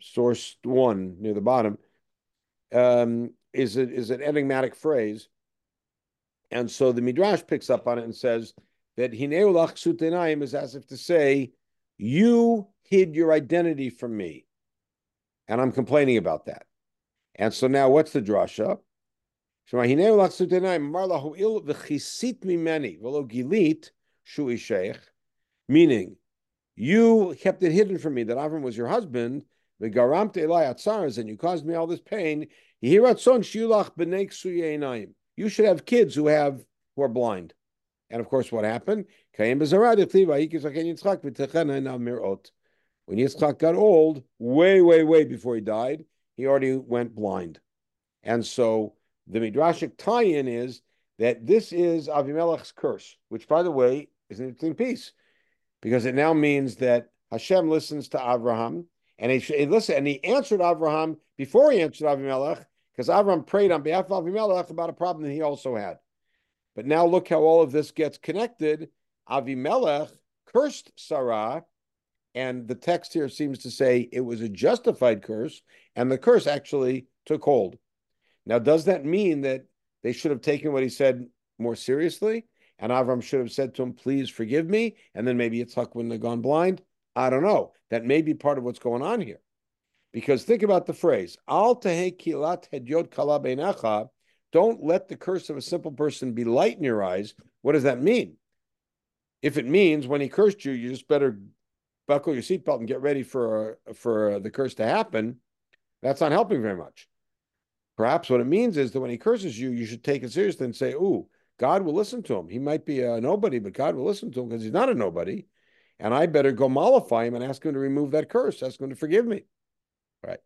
source one near the bottom, um, is a, is an enigmatic phrase, and so the midrash picks up on it and says that hineulach sutenaim is as if to say, you hid your identity from me, and I'm complaining about that. And so now, what's the drasha? Meaning, you kept it hidden from me that Avram was your husband, and you caused me all this pain. You should have kids who have who are blind. And of course, what happened? When Yitzchak got old, way, way, way before he died, he already went blind. And so the Midrashic tie-in is that this is Avimelech's curse, which, by the way, is an interesting piece because it now means that Hashem listens to Abraham and he, he listen and he answered Abraham before he answered Avimelech because Abraham prayed on behalf of Avimelech about a problem that he also had. But now look how all of this gets connected. Avimelech cursed Sarah, and the text here seems to say it was a justified curse, and the curse actually took hold. Now, does that mean that they should have taken what he said more seriously? And Avram should have said to him, please forgive me. And then maybe Yitzhak wouldn't have gone blind. I don't know. That may be part of what's going on here. Because think about the phrase, Al Tehe kilat hedyot kala Don't let the curse of a simple person be light in your eyes. What does that mean? If it means when he cursed you, you just better buckle your seatbelt and get ready for for the curse to happen, that's not helping very much. Perhaps what it means is that when he curses you, you should take it seriously and say, "Ooh, God will listen to him. He might be a nobody, but God will listen to him because he's not a nobody. And I better go mollify him and ask him to remove that curse, ask him to forgive me. Right.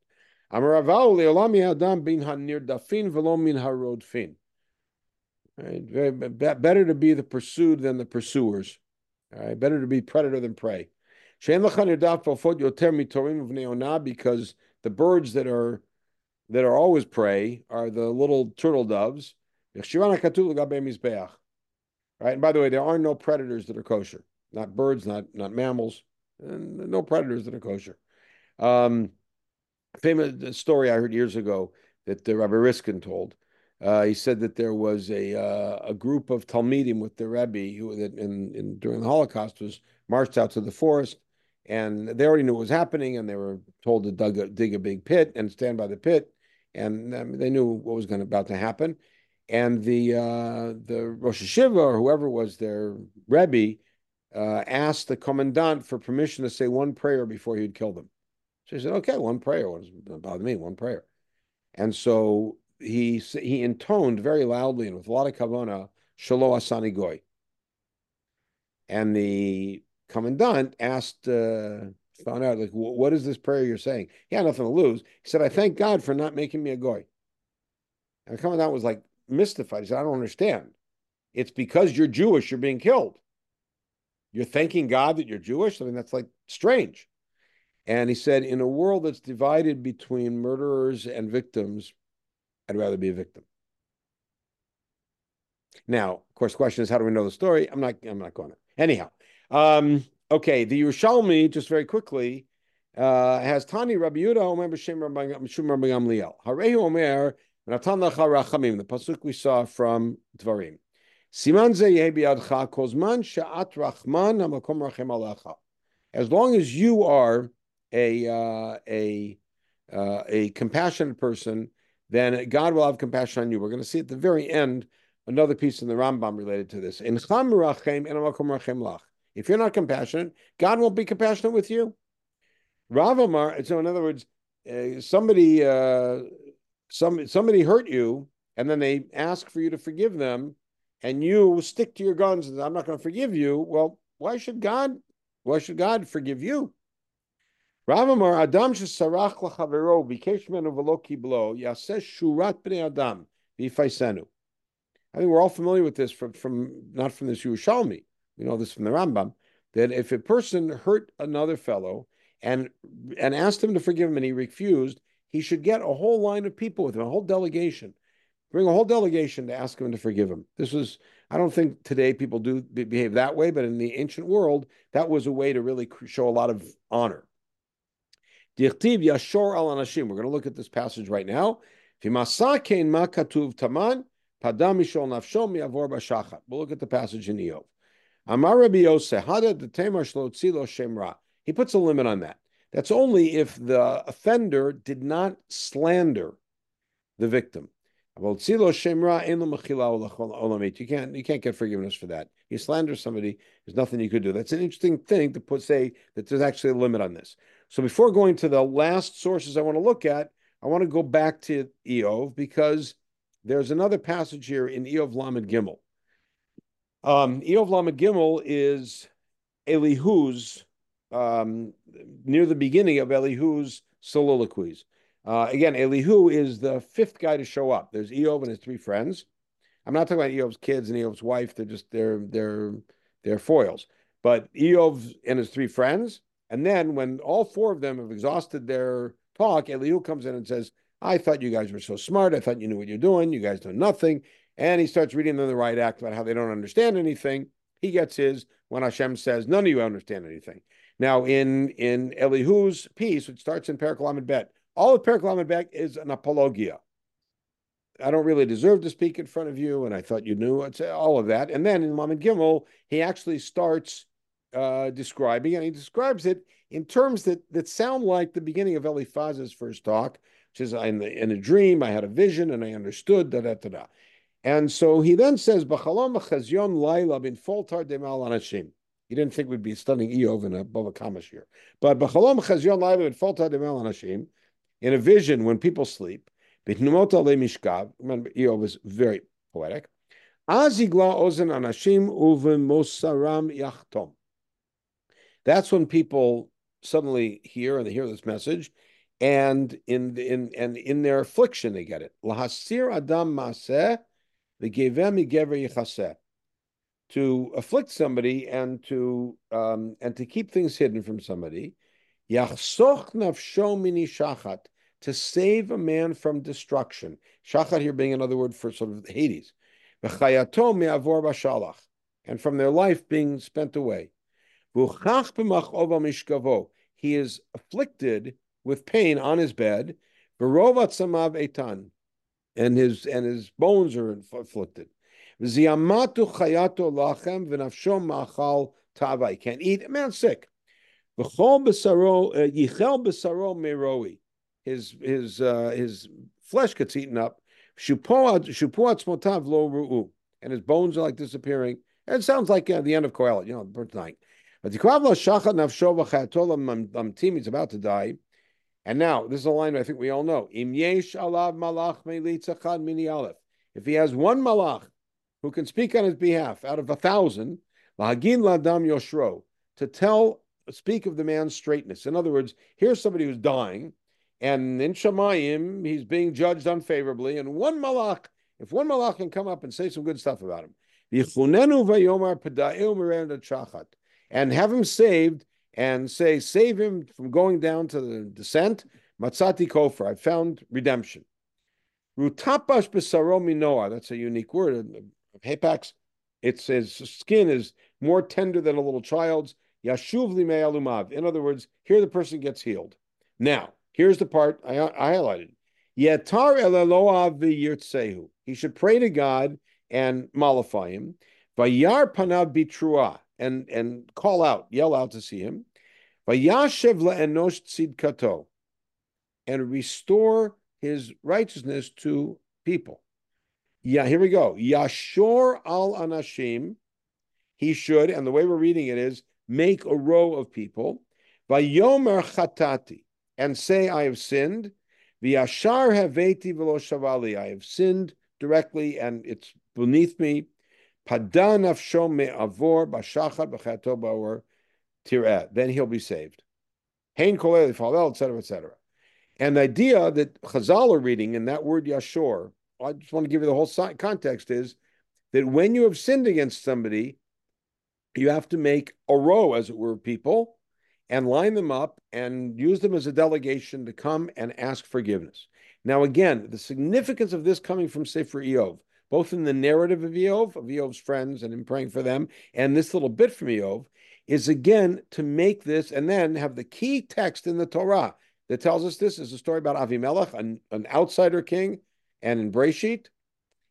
Right. Better to be the pursued than the pursuers. All right. Better to be predator than prey. Because the birds that are that are always prey are the little turtle doves Right. And by the way, there are no predators that are kosher. Not birds, not not mammals, and no predators that are kosher. Um, famous story I heard years ago that the Rabbi Riskin told. Uh, he said that there was a uh, a group of Talmidim with the Rebbe who that in, in during the Holocaust was marched out to the forest, and they already knew what was happening, and they were told to dig a, dig a big pit and stand by the pit, and um, they knew what was going about to happen and the uh, the Rosh Yeshiva or whoever was their Rebbe uh, asked the commandant for permission to say one prayer before he'd kill them. So he said, "Okay, one prayer. What does it bother me? One prayer." And so he he intoned very loudly and with a lot of kavana, "Shalo Asani Goy." And the commandant asked, uh, found out like, "What is this prayer you're saying?" He had nothing to lose. He said, "I thank God for not making me a goy." And the commandant was like, mystified. He said, I don't understand. It's because you're Jewish, you're being killed. You're thanking God that you're Jewish? I mean, that's like strange. And he said, in a world that's divided between murderers and victims, I'd rather be a victim. Now, of course, the question is, how do we know the story? I'm not, I'm not going to. Anyhow, um, okay, the Yerushalmi, just very quickly, uh, has Tani Rabbi Yehuda Omer B'Shem Rabbi Gamliel. Harehu Omer the pasuk we saw from Dvarim. Siman ze yehi kozman she'at rachman hamakom rachem alecha. As long as you are a uh, a uh, a compassionate person, then God will have compassion on you. We're going to see at the very end another piece in the Rambam related to this. In If you're not compassionate, God won't be compassionate with you. Rav Amar, so in other words, uh, somebody uh, some somebody hurt you, and then they ask for you to forgive them, and you stick to your guns and I'm not going to forgive you. Well, why should God? Why should God forgive you? Rav Amar Adam shesarach lachavero bikesh menu v'lo kiblo yaseh shurat bnei Adam v'yifaisenu. I think we're all familiar with this from, from not from this Yerushalmi. We know this from the Rambam that if a person hurt another fellow and and asked him to forgive him and he refused, he should get a whole line of people with him, a whole delegation, bring a whole delegation to ask him to forgive him. This was I don't think today people do behave that way, but in the ancient world, that was a way to really show a lot of honor. Dichtiv yashor al anashim. We're going to look at this passage right now. We'll look at the passage in Eov. Amar Rabbi shemra. He puts a limit on that. That's only if the offender did not slander the victim. You can't you can't get forgiveness for that. You slander somebody, there's nothing you could do. That's an interesting thing to put say that there's actually a limit on this. So before going to the last sources I want to look at, I want to go back to Eov because there's another passage here in Eov Lamed Gimel. Um, Eov Lamed Gimel is Elihu's um, near the beginning of Elihu's soliloquies. Uh, again, Elihu is the fifth guy to show up. There's Eov and his three friends. I'm not talking about Eov's kids and Eov's wife. They're just they're they're they're foils. But Eov and his three friends, and then when all four of them have exhausted their talk, Elihu comes in and says, I thought you guys were so smart. I thought you knew what you're doing. You guys know nothing. And he starts reading them the right act about how they don't understand anything. He gets his when Hashem says, None of you understand anything. Now, in, in Elihu's piece, which starts in Parak Bet, all of Parak Bet is an apologia. I don't really deserve to speak in front of you, and I thought you knew. All of that. And then in Lamed Gimel, he actually starts uh, describing, and he describes it in terms that that sound like the beginning of Eliphaz's first talk, which is in, the, in a dream, I had a vision and I understood, da da da da. And so he then says, B'chalom chazyon laila bin foltar demal anashim. He didn't think we'd be studying Eov in a Bava Kamma shiur. But B'chalom chazyon laila bin foltar demal anashim, in a vision when people sleep, b'tnumot ale mishkav, remember Eov is very poetic, azigla ozen anashim mosaram yachtom. That's when people suddenly hear and they hear this message, and in in and in their affliction they get it. Lahasir adam maseh yichaseh. To afflict somebody and to um, and to keep things hidden from somebody. Yachsoch nafsho mini shachat to save a man from destruction. Shachat here being another word for sort of Hades. And from their life being spent away. He is afflicted with pain on his bed. etan, and his and his bones are afflicted. He can't eat. A man's sick. His his uh, his flesh gets eaten up. And his bones are like disappearing. And it sounds like uh, the end of Kohelet, you know, birth night. But He's about to die. And now, this is a line I think we all know. If he has one malach who can speak on his behalf out of a thousand, to tell, speak of the man's straightness. In other words, here's somebody who's dying, and in Shemayim, he's being judged unfavorably, and one malach, if one malach can come up and say some good stuff about him, and have him saved and say, save him from going down to the descent. Matzati kofer, I found redemption. Rutapash b'saromi noah, that's a unique word. Hapax, it says skin is more tender than a little child's. Yashuv alumav. In other words, here the person gets healed. Now, here's the part I, I highlighted. Yetar elaloav v'yirtsehu. He should pray to God and mollify him. Vayar panav bitrua and and call out, yell out to see him. And restore his righteousness to people. Yeah, here we go. Yashor al anashim. He should, and the way we're reading it is make a row of people. Vayomer chatati, and say, I have sinned. V'yashar haveti v'lo shavali. I have sinned directly, and it's beneath me. Tireh. Then he'll be saved. Kolel falel, etc., etc. And the idea that Chazal are reading in that word Yashor, I just want to give you the whole context is that when you have sinned against somebody, you have to make a row, as it were, people and line them up and use them as a delegation to come and ask forgiveness. Now, again, the significance of this coming from Sefer Eov, both in the narrative of Eov, of Eov's friends and in praying for them, and this little bit from Eov, is again to make this and then have the key text in the Torah that tells us this is a story about Avimelech, an, an outsider king, and in Breshit,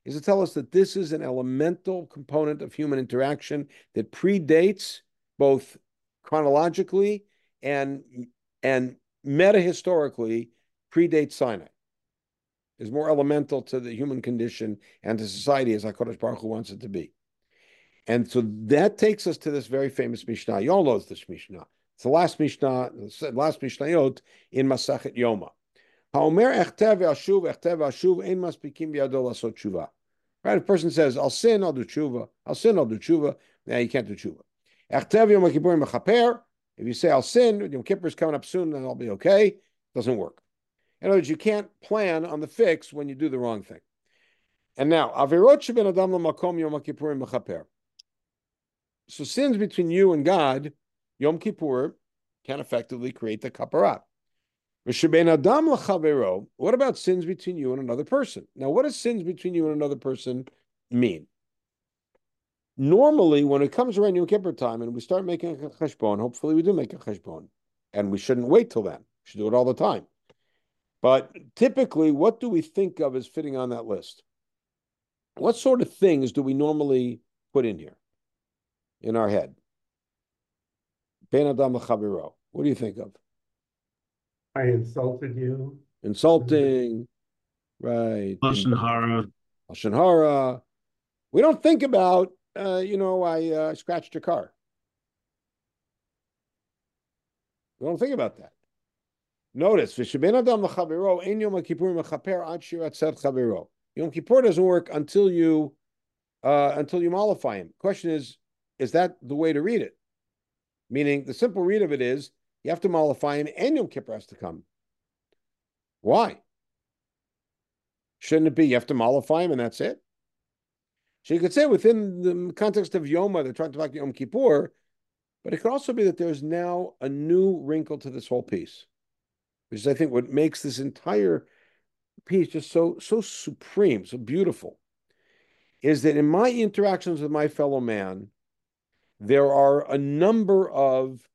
is to tell us that this is an elemental component of human interaction that predates both chronologically and and meta historically predates Sinai. Is more elemental to the human condition and to society as Hakadosh Baruch Hu wants it to be. And so that takes us to this very famous Mishnah. You all know this Mishnah. It's the last Mishnah, the last Mishnayot in Masachet Yoma. Haomer echtev ashuv echtev ashuv ein maspikim biyado lasot tshuva. Right? A person says, "I'll sin, I'll do tshuva. I'll sin, I'll do tshuva." Now you can't do tshuva. Echtev Yom Kippurim. If you say, "I'll sin," Yom Kippur is coming up soon, then I'll be okay. Doesn't work. In other words, you can't plan on the fix when you do the wrong thing. And now, avirot sheben adam lamakom Yom Kippurim mechaper. So sins between you and God Yom Kippur can effectively create the kapara. What about sins between you and another person? Now, what does sins between you and another person mean? Normally, when it comes around Yom Kippur time and we start making a cheshbon, hopefully we do make a cheshbon, and we shouldn't wait till then. We should do it all the time. But typically, what do we think of as fitting on that list? What sort of things do we normally put in here in our head? Ben Adam Chaviro. What do you think of? I insulted you. Insulting, right? Lashon hara. Lashon hara. We don't think about, uh, you know, I uh, scratched your car. We don't think about that. Notice, v'sheben adam l'chaviro, ein kippur. Yom Kippur doesn't work until you uh, until you mollify him. Question is, is that the way to read it? Meaning, the simple read of it is you have to mollify him and Yom Kippur has to come. Why? Shouldn't it be you have to mollify him and that's it? So you could say within the context of Yoma, they're trying to talk Yom Kippur, but it could also be that there's now a new wrinkle to this whole piece, which is, I think, what makes this entire piece just so so supreme, so beautiful, is that in my interactions with my fellow man, there are a number of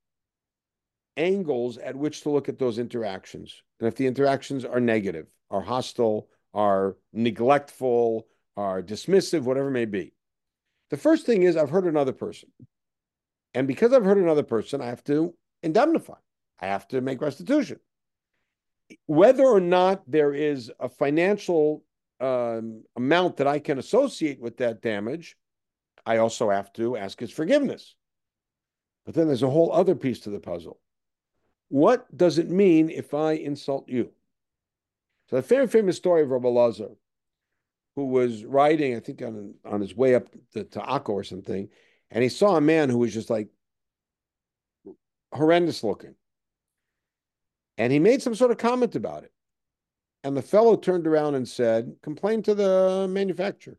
angles at which to look at those interactions. And if the interactions are negative, are hostile, are neglectful, are dismissive, whatever may be, the first thing is I've hurt another person. And because I've hurt another person, I have to indemnify, I have to make restitution. Whether or not there is a financial um, amount that I can associate with that damage I also have to ask his forgiveness. But then there's a whole other piece to the puzzle. What does it mean if I insult you? So the very famous story of Rabbi Lazar, who was riding, I think, on, on his way up to, to Akko or something, and he saw a man who was just like horrendous looking. And he made some sort of comment about it. And the fellow turned around and said, complain to the manufacturer.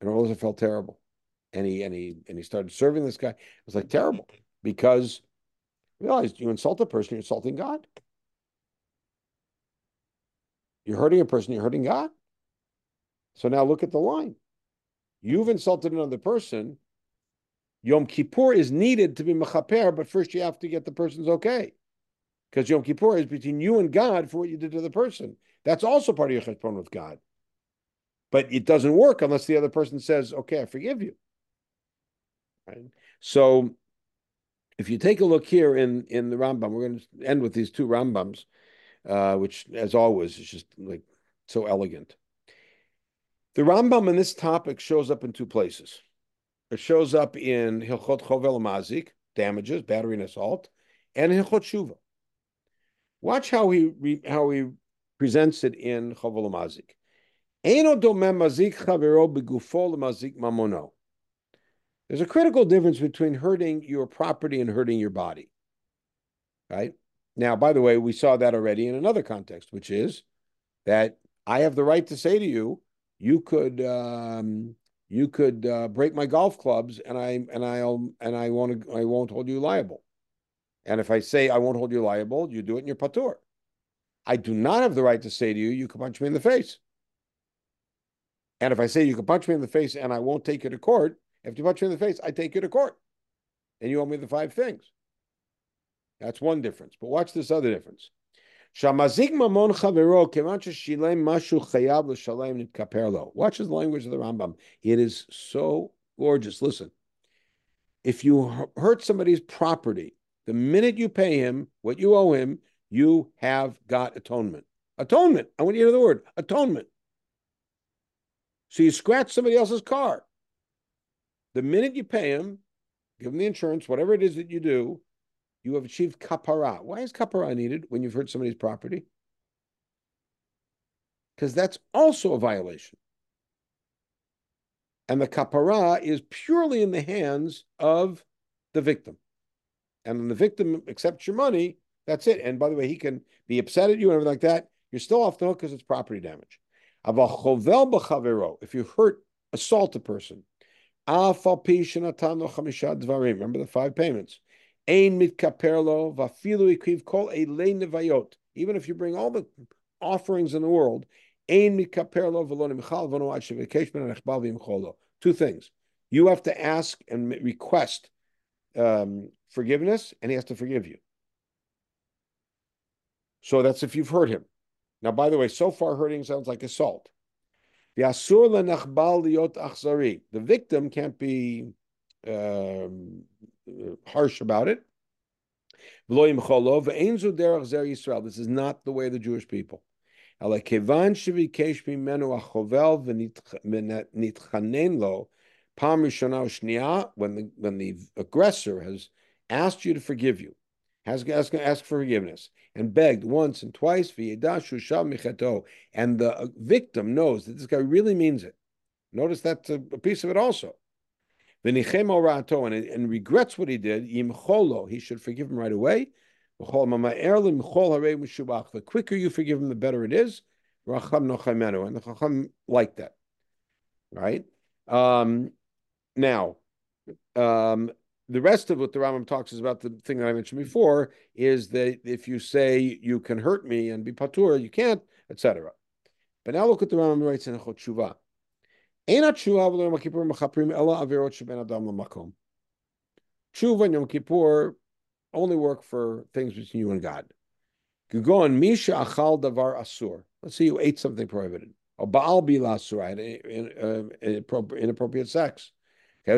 And Rosa felt terrible. And he and he and he started serving this guy. It was like terrible because realized you insult a person, you're insulting God. You're hurting a person, you're hurting God. So now look at the line. You've insulted another person. Yom Kippur is needed to be mechaper, but first you have to get the person's okay. Because Yom Kippur is between you and God for what you did to the person. That's also part of your cheshbon with God. But it doesn't work unless the other person says, okay, I forgive you. Right? So if you take a look here in, in the Rambam, we're going to end with these two Rambams, uh, which, as always, is just like so elegant. The Rambam in this topic shows up in two places. It shows up in Hilchot Chovel Mazik, damages, battery and assault, and Hilchot Shuva. Watch how he re, how he presents it in Chovel Mazik. There's a critical difference between hurting your property and hurting your body. Right? Now, by the way, we saw that already in another context, which is that I have the right to say to you, you could um, you could uh, break my golf clubs, and I and I'll and I won't I won't hold you liable. And if I say I won't hold you liable, you do it in your patur. I do not have the right to say to you, you can punch me in the face. And if I say you can punch me in the face and I won't take you to court, if you punch me in the face, I take you to court. And you owe me the five things. That's one difference. But watch this other difference. Watch the language of the Rambam. It is so gorgeous. Listen, if you hurt somebody's property, the minute you pay him what you owe him, you have got atonement. Atonement. I want you to hear the word atonement. So you scratch somebody else's car. The minute you pay him, give him the insurance, whatever it is that you do, you have achieved kapara. Why is kapara needed when you've hurt somebody's property? Because that's also a violation. And the kapara is purely in the hands of the victim. And when the victim accepts your money, that's it. And by the way, he can be upset at you and everything like that. You're still off the hook because it's property damage. If you hurt, assault a person, remember the five payments. Even if you bring all the offerings in the world, two things. You have to ask and request um, forgiveness, and he has to forgive you. So that's if you've hurt him. Now, by the way, so far hurting sounds like assault. The victim can't be um, harsh about it. This is not the way of the Jewish people. When the, when the aggressor has asked you to forgive you, has asked ask for forgiveness, and begged once and twice, and the victim knows that this guy really means it. Notice that's a, a piece of it also. And, and regrets what he did, he should forgive him right away. The quicker you forgive him, the better it is. And the Chacham like that. Right? Um, now, um, the rest of what the Rambam talks is about the thing that I mentioned before is that if you say you can hurt me and be patur, you can't, etc. But now look at the Rambam writes in Chot Tshuva. Tshuva and Yom Kippur only work for things between you and God. You go on Misha Achal Davar Asur. Let's say you ate something prohibited. Or Baal Bila Asur, inappropriate sex. Now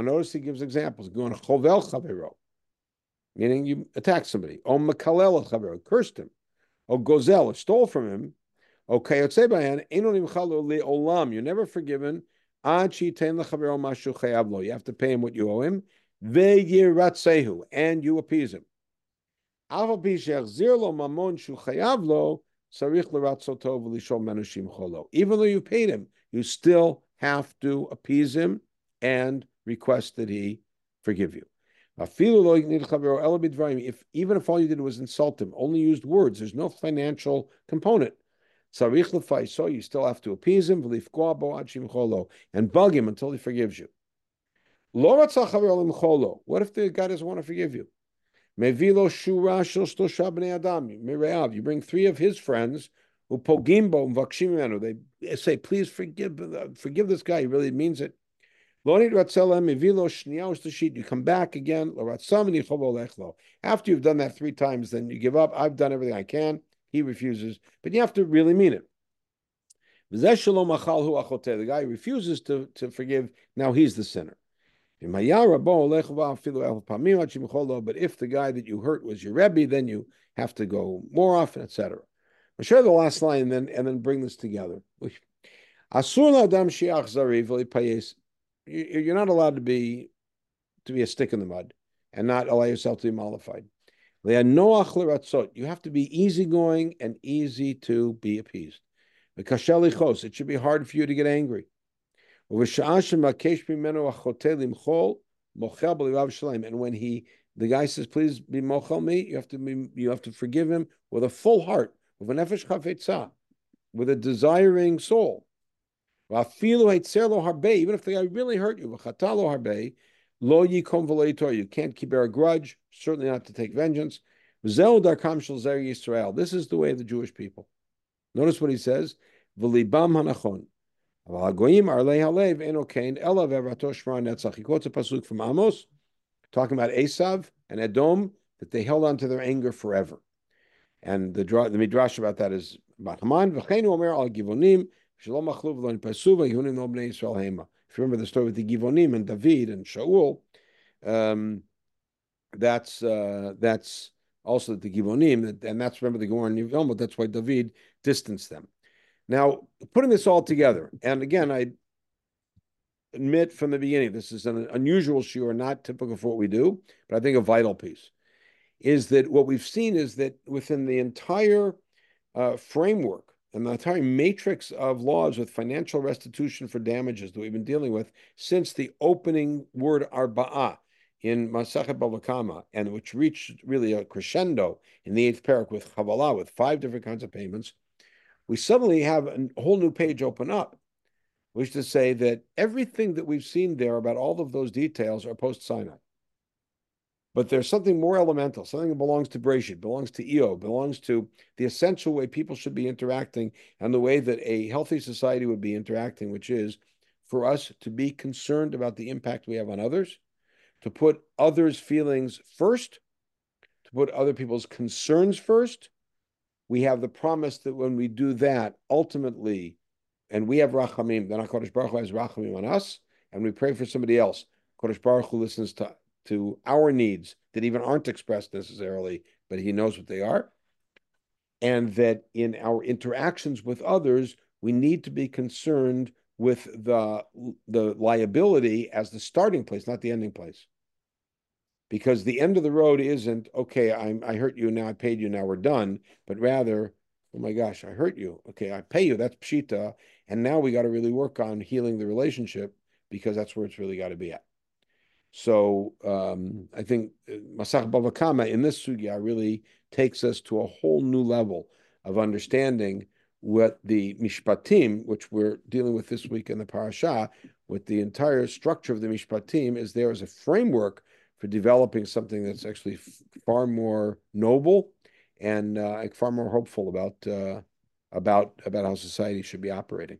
notice he gives examples. Go on chovel chavero, meaning you attack somebody. O makalel chavero, cursed him. O gozel, stole from him. O kayotze bayan, enonim chalo olam. You're never forgiven. Ad ten lechavero mashu chayavlo. You have to pay him what you owe him. Veyiratsehu, and you appease him. Alpha bishach zirlo mamon shu chayavlo. Even though you paid him, you still have to appease him and request that he forgive you. If even if all you did was insult him, only used words, there's no financial component. So you still have to appease him and bug him until he forgives you. What if the guy doesn't want to forgive you? You bring three of his friends They say, please forgive, forgive this guy. He really means it. You come back again. After you've done that three times, then you give up. I've done everything I can. he refuses, but you have to really mean it. The guy refuses to, to forgive, now he's the sinner. But if the guy that you hurt was your Rebbe, then you have to go more often, etc. I'll share the last line and then and then bring this together. You're not allowed to be to be a stick in the mud and not allow yourself to be mollified. You have to be easygoing and easy to be appeased. It should be hard for you to get angry. And when he the guy says, "Please be mochel me," you have to be, you have to forgive him with a full heart, with nefesh chafetza, with a desiring soul. Even if the guy really hurt you, You can't keep a grudge. Certainly not to take vengeance. This is the way of the Jewish people. Notice what he says. He quotes a pasuk from Amos, talking about Esav and Edom, that they held on to their anger forever. And the, the midrash about that is V'cheinu al givonim, shalom Yisrael. If you remember the story with the Givonim and David and Shaul, um, that's uh, that's also the Givonim, and that's remember the Gemara in that's why David distanced them. Now, putting this all together, and again, I admit from the beginning, this is an unusual shiur, not typical for what we do, but I think a vital piece is that what we've seen is that within the entire uh, framework and the entire matrix of laws with financial restitution for damages that we've been dealing with since the opening word arba'ah in Masachet Bava Kama, and which reached really a crescendo in the eighth parak with Chavala, with five different kinds of payments, we suddenly have a whole new page open up, which is to say that everything that we've seen there about all of those details are post Sinai. But there's something more elemental, something that belongs to Breshit, belongs to Eo, belongs to the essential way people should be interacting and the way that a healthy society would be interacting, which is for us to be concerned about the impact we have on others, to put others' feelings first, to put other people's concerns first, we have the promise that when we do that, ultimately, and we have rachamim, then HaKadosh Baruch Hu has rachamim on us, and we pray for somebody else. Kodesh Baruch Hu listens to, to our needs that even aren't expressed necessarily, but he knows what they are. And that in our interactions with others, we need to be concerned with the, the liability as the starting place, not the ending place. Because the end of the road isn't okay i i hurt you now i paid you now we're done but rather oh my gosh i hurt you. Okay i pay you that's pshita and now we got to really work on healing the relationship because that's where it's really got to be at so um, i think uh, masach bava kama in this sugya really takes us to a whole new level of understanding what the mishpatim, which we're dealing with this week in the parasha, with the entire structure of the mishpatim, is there as a framework for developing something that's actually far more noble and uh, far more hopeful about uh, about about how society should be operating.